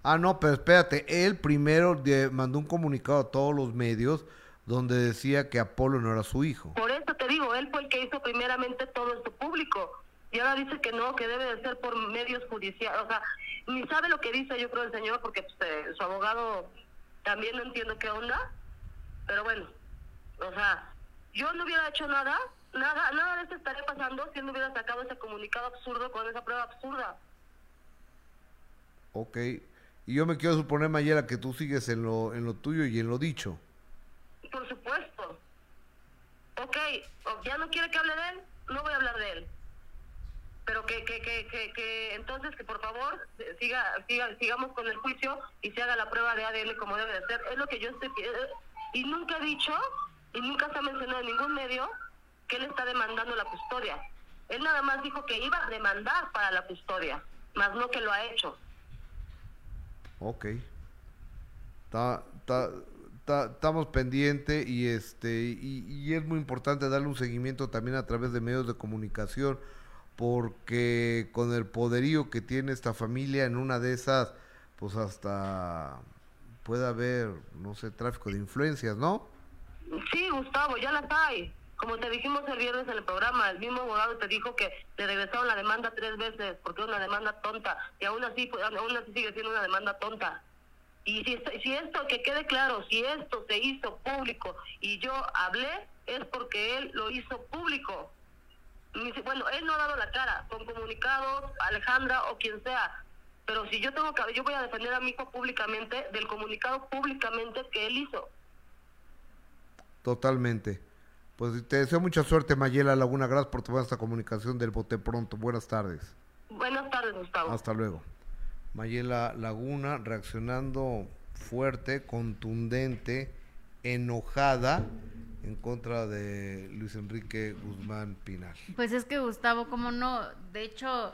Ah, no, pero espérate, él primero de- mandó un comunicado a todos los medios donde decía que Apolo no era su hijo. Por eso te digo, él fue el que hizo primeramente todo esto público. Y ahora dice que no, que debe de ser por medios judiciales. O sea, ni sabe lo que dice, yo creo, el señor, porque pues, eh, su abogado también no entiendo qué onda. Pero bueno, o sea, yo no hubiera hecho nada, nada, nada de esto estaría pasando si él no hubiera sacado ese comunicado absurdo con esa prueba absurda. Ok. Y yo me quiero suponer, Mayela, que tú sigues en lo, en lo tuyo y en lo dicho. Por supuesto. Ok, ya no quiere que hable de él, no voy a hablar de él. Pero que, que, que, que, que entonces que por favor siga, siga, sigamos con el juicio y se haga la prueba de ADN como debe de ser. Es lo que yo estoy. Y nunca he dicho, y nunca se ha mencionado en ningún medio, que él está demandando la custodia. Él nada más dijo que iba a demandar para la custodia, más no que lo ha hecho. Ok. Ta- ta- ta- Estamos pendientes y este y, y es muy importante darle un seguimiento también a través de medios de comunicación porque con el poderío que tiene esta familia en una de esas pues hasta puede haber no sé tráfico de influencias no Sí, Gustavo, ya las hay. Como te dijimos el viernes en el programa, el mismo abogado te dijo que le regresaron la demanda tres veces porque era una demanda tonta y aún así, aún así sigue siendo una demanda tonta. Y si, esto- que quede claro, si esto se hizo público y yo hablé, es porque él lo hizo público. Bueno, él no ha dado la cara, con comunicados, Alejandra o quien sea. Pero si yo tengo que, yo voy a defender a mi hijo públicamente del comunicado públicamente que él hizo. totalmente pues te deseo mucha suerte Mayela Laguna gracias por tomar esta comunicación del bote pronto buenas tardes Buenas tardes, Gustavo. Hasta luego. Mayela Laguna reaccionando fuerte, contundente, enojada en contra de Luis Enrique Guzmán Pinal. Pues es que Gustavo, como no, de hecho,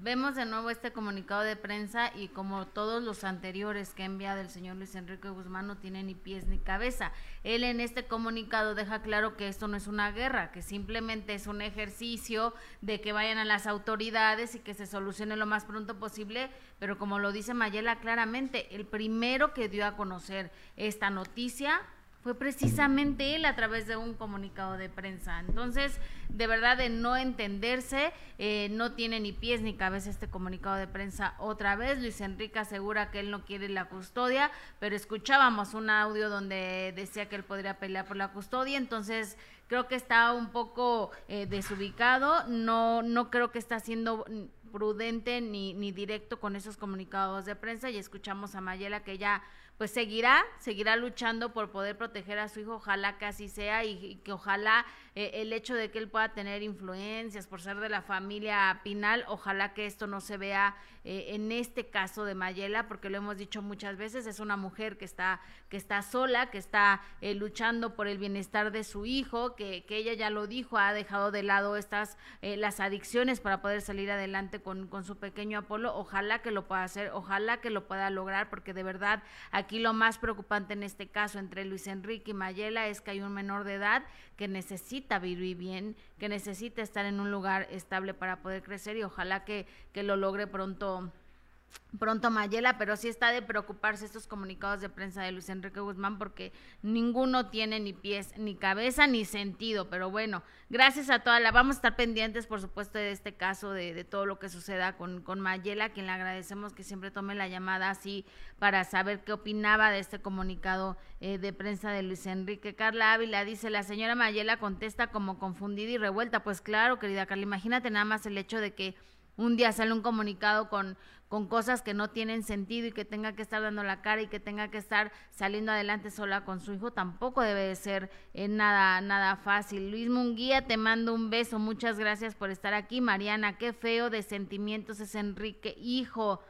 vemos de nuevo este comunicado de prensa y como todos los anteriores que ha enviado el señor Luis Enrique Guzmán no tiene ni pies ni cabeza. Él en este comunicado deja claro que esto no es una guerra, que simplemente es un ejercicio de que vayan a las autoridades y que se solucione lo más pronto posible, pero como lo dice Mayela claramente, el primero que dio a conocer esta noticia fue precisamente él a través de un comunicado de prensa. Entonces, de verdad, de no entenderse, eh, no tiene ni pies ni cabeza este comunicado de prensa otra vez. Luis Enrique asegura que él no quiere la custodia, pero escuchábamos un audio donde decía que él podría pelear por la custodia. Entonces, creo que está un poco eh, desubicado. No, no creo que está siendo prudente ni, ni directo con esos comunicados de prensa y escuchamos a Mayela que ya pues seguirá, seguirá luchando por poder proteger a su hijo, ojalá que así sea y, que ojalá eh, el hecho de que él pueda tener influencias por ser de la familia Pinal, ojalá que esto no se vea eh, en este caso de Mayela, porque lo hemos dicho muchas veces, es una mujer que está, que está sola, que está eh, luchando por el bienestar de su hijo, que, que, ella ya lo dijo, ha dejado de lado estas, las adicciones para poder salir adelante con, con su pequeño Apolo, ojalá que lo pueda hacer, ojalá que lo pueda lograr, porque de verdad Aquí lo más preocupante en este caso entre Luis Enrique y Mayela es que hay un menor de edad que necesita vivir bien, que necesita estar en un lugar estable para poder crecer y ojalá que, que lo logre pronto pronto Mayela, pero sí está de preocuparse estos comunicados de prensa de Luis Enrique Guzmán porque ninguno tiene ni pies, ni cabeza, ni sentido. Pero bueno, gracias a toda la, vamos a estar pendientes, por supuesto, de este caso, de, de todo lo que suceda con, con Mayela, quien le agradecemos que siempre tome la llamada así para saber qué opinaba de este comunicado eh, de prensa de Luis Enrique. Carla Ávila dice, la señora Mayela contesta como confundida y revuelta. Pues claro, querida Carla, imagínate nada más el hecho de que un día sale un comunicado con, con cosas que no tienen sentido y que tenga que estar dando la cara y que tenga que estar saliendo adelante sola con su hijo, tampoco debe de ser eh, nada, nada fácil. Luis Munguía, te mando un beso, muchas gracias por estar aquí. Mariana, qué feo de sentimientos es Enrique, hijo.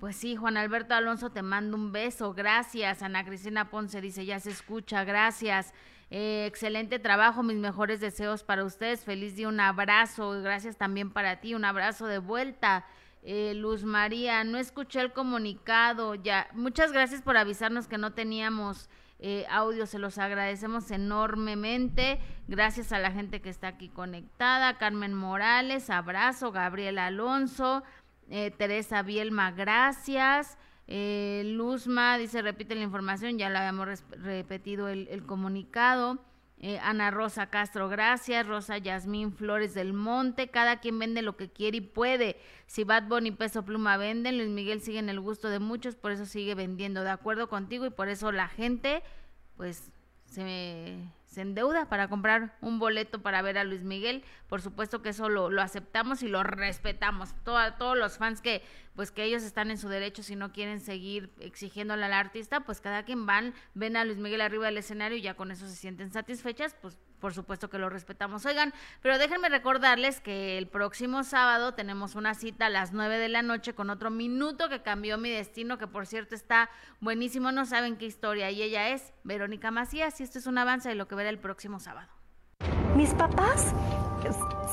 Pues sí, Juan Alberto Alonso, te mando un beso, gracias. Ana Cristina Ponce dice, ya se escucha, gracias. Eh, excelente trabajo, mis mejores deseos para ustedes. Feliz día, un abrazo. Gracias también para ti, un abrazo de vuelta. Eh, Luz María, no escuché el comunicado. Ya, muchas gracias por avisarnos que no teníamos eh, audio, se los agradecemos enormemente. Gracias a la gente que está aquí conectada. Carmen Morales, abrazo. Gabriel Alonso, Teresa Bielma, gracias. Eh, Luzma dice, repite la información, ya la habíamos repetido el, comunicado. Eh, Ana Rosa Castro, gracias. Rosa Yasmín Flores del Monte, cada quien vende lo que quiere y puede. Si Bad Bunny y Peso Pluma venden, Luis Miguel sigue en el gusto de muchos, por eso sigue vendiendo. De acuerdo contigo y por eso la gente, pues, se se endeuda para comprar un boleto para ver a Luis Miguel. Por supuesto que eso lo, aceptamos y lo respetamos. todos los fans que, pues que ellos están en su derecho si no quieren seguir exigiéndole al artista, pues cada quien van, ven a Luis Miguel arriba del escenario y ya con eso se sienten satisfechas, pues por supuesto que lo respetamos. Oigan, pero déjenme recordarles que el próximo sábado tenemos una cita a las 9 de la noche con otro minuto que cambió mi destino, que por cierto está buenísimo, no saben qué historia, y ella es Verónica Macías, y esto es un avance de lo que verá el próximo sábado. Mis papás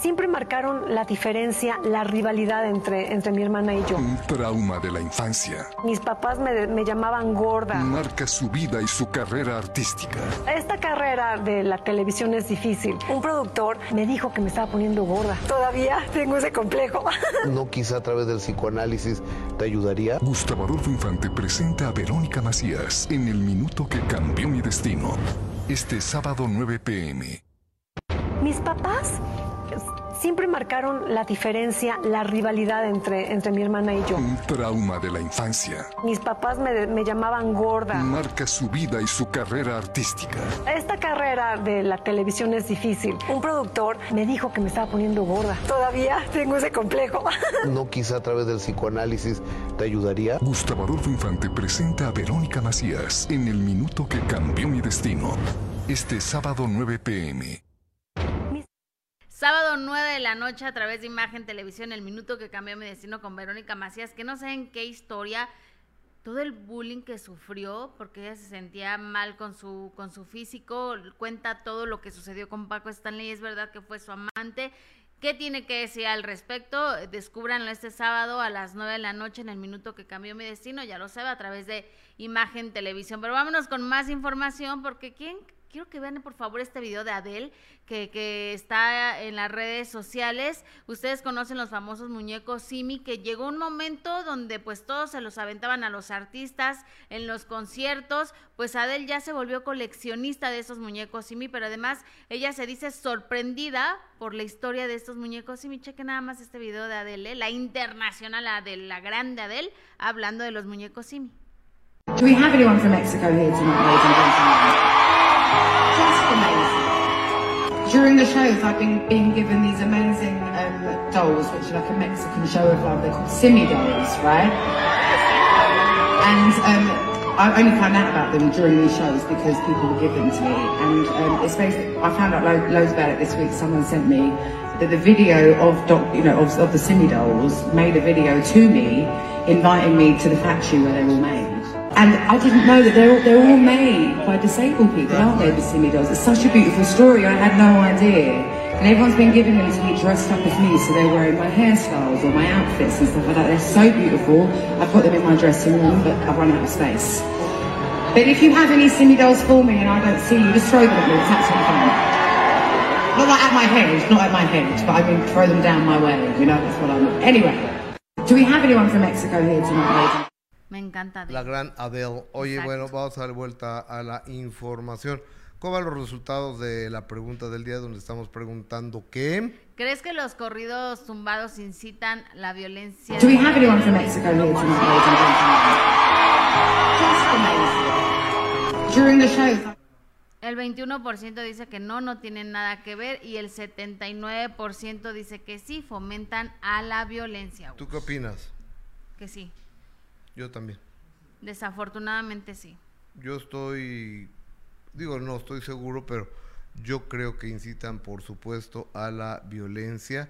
siempre marcaron la diferencia, la rivalidad entre, entre mi hermana y yo. Un trauma de la infancia. Mis papás me, me, llamaban gorda. Marca su vida y su carrera artística. Esta carrera de la televisión es difícil. Un productor me dijo que me estaba poniendo gorda. Todavía tengo ese complejo. no quizá a través del psicoanálisis te ayudaría. Gustavo Adolfo Infante presenta a Verónica Macías en El Minuto que Cambió Mi Destino. Este sábado 9 pm. Mis papás siempre marcaron la diferencia, la rivalidad entre, entre mi hermana y yo. Un trauma de la infancia. Mis papás me, me, llamaban gorda. Marca su vida y su carrera artística. Esta carrera de la televisión es difícil. Un productor me dijo que me estaba poniendo gorda. Todavía tengo ese complejo. no quizá a través del psicoanálisis te ayudaría. Gustavo Adolfo Infante presenta a Verónica Macías en El Minuto que Cambió Mi Destino. Este sábado 9 pm. Sábado 9 de la noche a través de Imagen Televisión, el minuto que cambió mi destino con Verónica Macías, que no sé en qué historia, todo el bullying que sufrió, porque ella se sentía mal con su, con su físico, cuenta todo lo que sucedió con Paco Stanley, es verdad que fue su amante. ¿Qué tiene que decir al respecto? Descúbranlo este sábado a las 9 de la noche en el minuto que cambió mi destino, ya lo sabe, a través de Imagen Televisión. Pero vámonos con más información, porque ¿quién quiero que vean por favor este video de Adele que, está en las redes sociales. Ustedes conocen los famosos muñecos Simi, que llegó un momento donde pues todos se los aventaban a los artistas en los conciertos. Pues Adele ya se volvió coleccionista de esos muñecos Simi, pero además ella se dice sorprendida por la historia de estos muñecos Simi. Cheque nada más este video de Adele, la internacional Adele, la grande Adele, hablando de los muñecos Simi. Do we have anyone from Mexico. During the shows, I've been being given these amazing um, dolls, which are like a Mexican show of love. They're called Simi dolls, right? And um, I only found out about them during these shows because people were giving to me. And um, it's basically, I found out lo- loads about it this week. Someone sent me that the video of, doc, you know, of, of the Simi dolls made a video to me inviting me to the factory where they're all made. And I didn't know that they're all, they're all made by disabled people, aren't they, the Simi dolls? It's such a beautiful story. I had no idea. And everyone's been giving them to me dressed up as me, so they're wearing my hairstyles or my outfits and stuff like that. They're so beautiful. I've got them in my dressing room, but I've run out of space. But if you have any Simi dolls for me and I don't see you, just throw them at me. It's absolutely fine. Not like at my head, not at my head, but I mean throw them down my way. You know, that's what I mean. Anyway, do we have anyone from Mexico here tonight? Me encanta. La gran Adele. Oye, Exacto. bueno, vamos a dar vuelta a la información. ¿Cómo van los resultados de la pregunta del día donde estamos preguntando qué? ¿Crees que los corridos tumbados incitan la violencia? Do we have anyone from Mexico here tonight? Just amazing. During the show. El 21% dice que no, no tienen nada que ver y el 79% dice que sí, fomentan a la violencia. ¿Tú qué opinas? Que sí, Yo también. desafortunadamente sí. Yo estoy, digo, no estoy seguro, pero yo creo que incitan, por supuesto, a la violencia,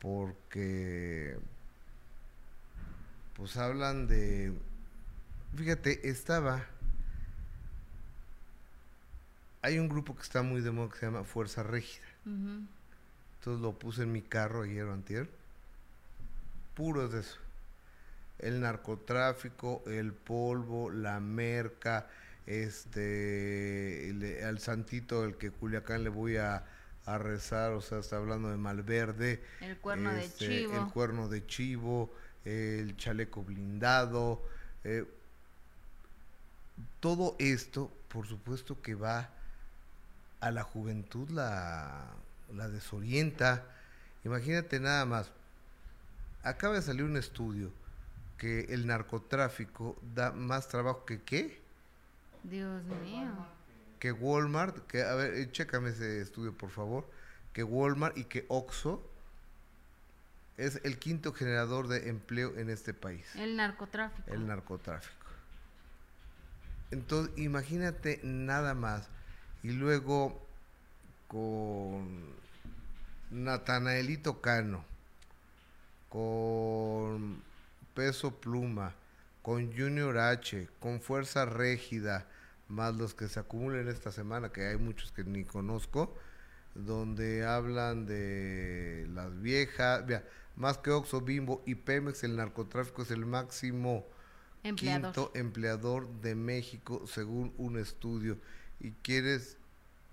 porque, pues hablan de, fíjate, estaba, hay un grupo que está muy de moda que se llama Fuerza Régida. Ujú. Entonces lo puse en mi carro ayer o antier. Puro es de eso. El narcotráfico, el polvo, la merca, este, el- al santito, el que Culiacán le voy a, a rezar, o sea, está hablando de Malverde. El cuerno de este, chivo. El cuerno de chivo, el chaleco blindado. eh, todo esto, por supuesto que va a la juventud, la, la desorienta. Imagínate nada más, acaba de salir un estudio que el narcotráfico da más trabajo que qué? Dios mío. Que Walmart, que a ver, eh, chécame ese estudio por favor, que Walmart y que Oxxo es el quinto generador de empleo en este país, El narcotráfico. el narcotráfico. Entonces, imagínate nada más. Y luego con Natanaelito Cano, con Peso Pluma, con Junior H, con Fuerza Régida, más los que se acumulen esta semana, que hay muchos que ni conozco, donde hablan de las viejas, más que Oxxo, Bimbo y Pemex, el narcotráfico es el máximo Empleador. quinto empleador de México según un estudio. Y quieres,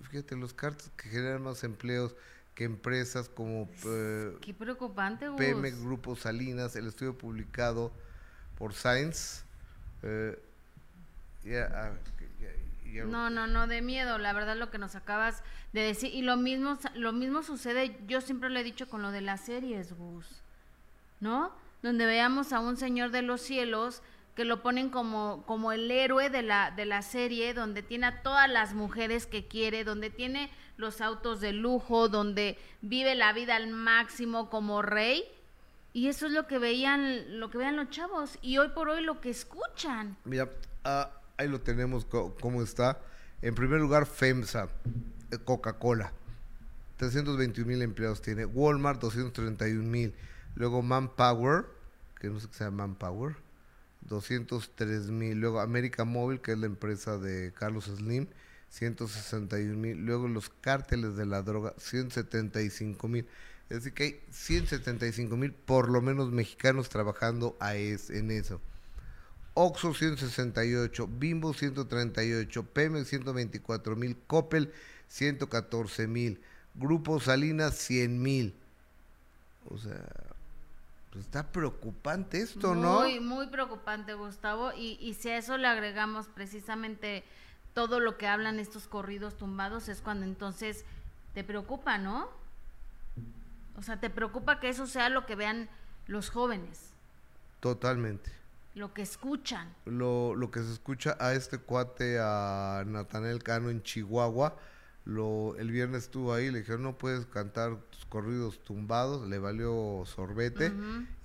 fíjate, los cartos que generan más empleos que empresas como eh, Qué preocupante. Pemex, Grupo Salinas, el estudio publicado por Science. eh, ya, ah, que- ya- ya- No, no, no, de miedo, la verdad lo que nos acabas de decir. Y lo mismo, lo mismo sucede, yo siempre lo he dicho con lo de las series, Gus, ¿no? Donde veamos a un señor de los cielos que lo ponen como, como el héroe de la, de la serie, donde tiene a todas las mujeres que quiere, donde tiene los autos de lujo, donde vive la vida al máximo como rey. Y eso es lo que veían, lo que veían los chavos. Y hoy por hoy lo que escuchan. Mira, ah, ahí lo tenemos cómo está. En primer lugar, FEMSA, eh, Coca-Cola. 321 mil empleados tiene. Walmart, 231 mil. Luego Manpower, que no sé qué sea Manpower, 203 mil. Luego América Móvil, que es la empresa de Carlos Slim, 161 mil. Luego los cárteles de la droga, 175 mil. Es decir, que hay 175 mil por lo menos mexicanos trabajando a es- en eso. Oxxo 168, Bimbo 138, Pemex 124 mil, Coppel 114 mil, Grupo Salinas 100 mil. O sea, pues está preocupante esto, ¿no? Muy, muy preocupante, Gustavo. Y, y si a eso le agregamos precisamente todo lo que hablan estos corridos tumbados, es cuando entonces te preocupa, ¿no? O sea, te preocupa que eso sea lo que vean los jóvenes, Totalmente. lo que escuchan. Lo, lo que se escucha a este cuate, a Natanel Cano en Chihuahua, lo, el viernes estuvo ahí, le dijeron no puedes cantar tus corridos tumbados, le valió sorbete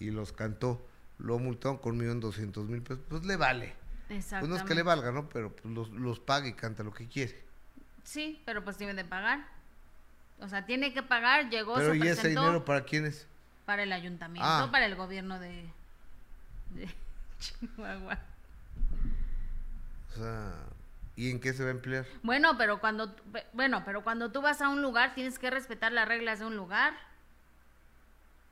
y los cantó. Lo multaron con millón doscientos mil pesos, pues le vale. Pues no es que le valga, ¿no? Pero pues, los, los paga y canta lo que quiere. Sí, pero pues tiene de pagar. O sea, tiene que pagar, llegó, pero ¿y ese dinero para quién es? Para el ayuntamiento, ah. para el gobierno de, de Chihuahua. O sea, ¿y en qué se va a emplear? Bueno, pero cuando bueno, pero cuando tú vas a un lugar tienes que respetar las reglas de un lugar.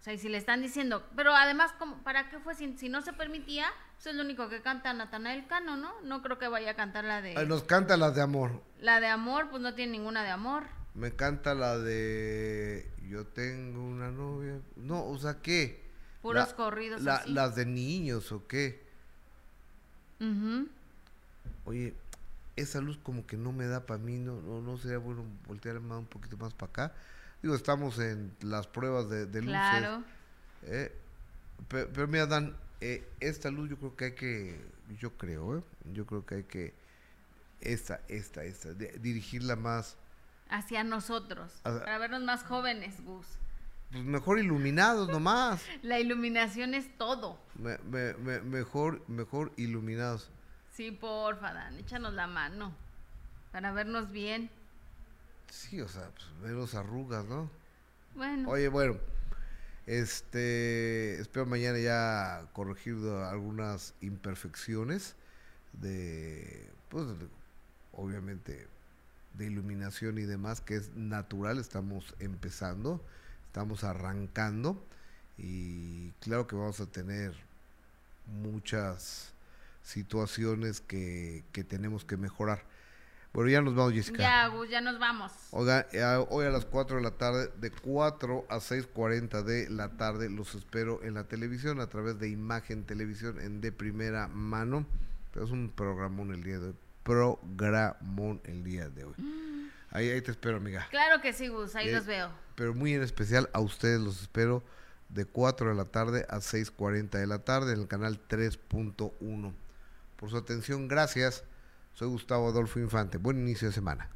O sea, y si le están diciendo, pero además, ¿para qué fue? Si, no se permitía, eso es lo único que canta Natanael Cano, ¿no? No creo que vaya a cantar la de... nos canta la de amor. La de amor, pues no tiene ninguna de amor. Me canta la de Yo tengo una novia. No, o sea, ¿qué? Puros corridos Las de niños, ¿o qué? Oye, esa luz como que no me da para mí, no, no, no sería bueno voltear más un poquito más para acá. Digo, estamos en las pruebas de, luces. Claro. Eh, pero, mira, Dan, eh, esta luz yo creo que hay que, yo creo, ¿eh? yo creo que hay que, esta, esta, esta, dirigirla más. Hacia nosotros, para vernos más jóvenes, Gus. Pues mejor iluminados nomás. La iluminación es todo. mejor, mejor iluminados. Sí, porfa, Dan, échanos la mano para vernos bien. Sí, o sea, pues, ver los arrugas, ¿no? Bueno. Oye, bueno, este, espero mañana ya corregir algunas imperfecciones de, pues, obviamente, de iluminación y demás, que es natural, estamos empezando, estamos arrancando y claro que vamos a tener muchas situaciones que, que tenemos que mejorar. Bueno, ya nos vamos, Jessica. Ya, ya nos vamos. Oiga, eh, hoy a las 4 de la tarde, de 4 a 6.40 de la tarde, los espero en la televisión a través de Imagen Televisión en de primera mano. es un programón el día de hoy. Programón el día de hoy. Mm. Ahí, ahí te espero, amiga. Claro que sí, Gus, ahí los veo. Pero muy en especial a ustedes los espero de 4 de la tarde a 6.40 de la tarde en el canal 3.1 por su atención. Gracias. Soy Gustavo Adolfo Infante. Buen inicio de semana.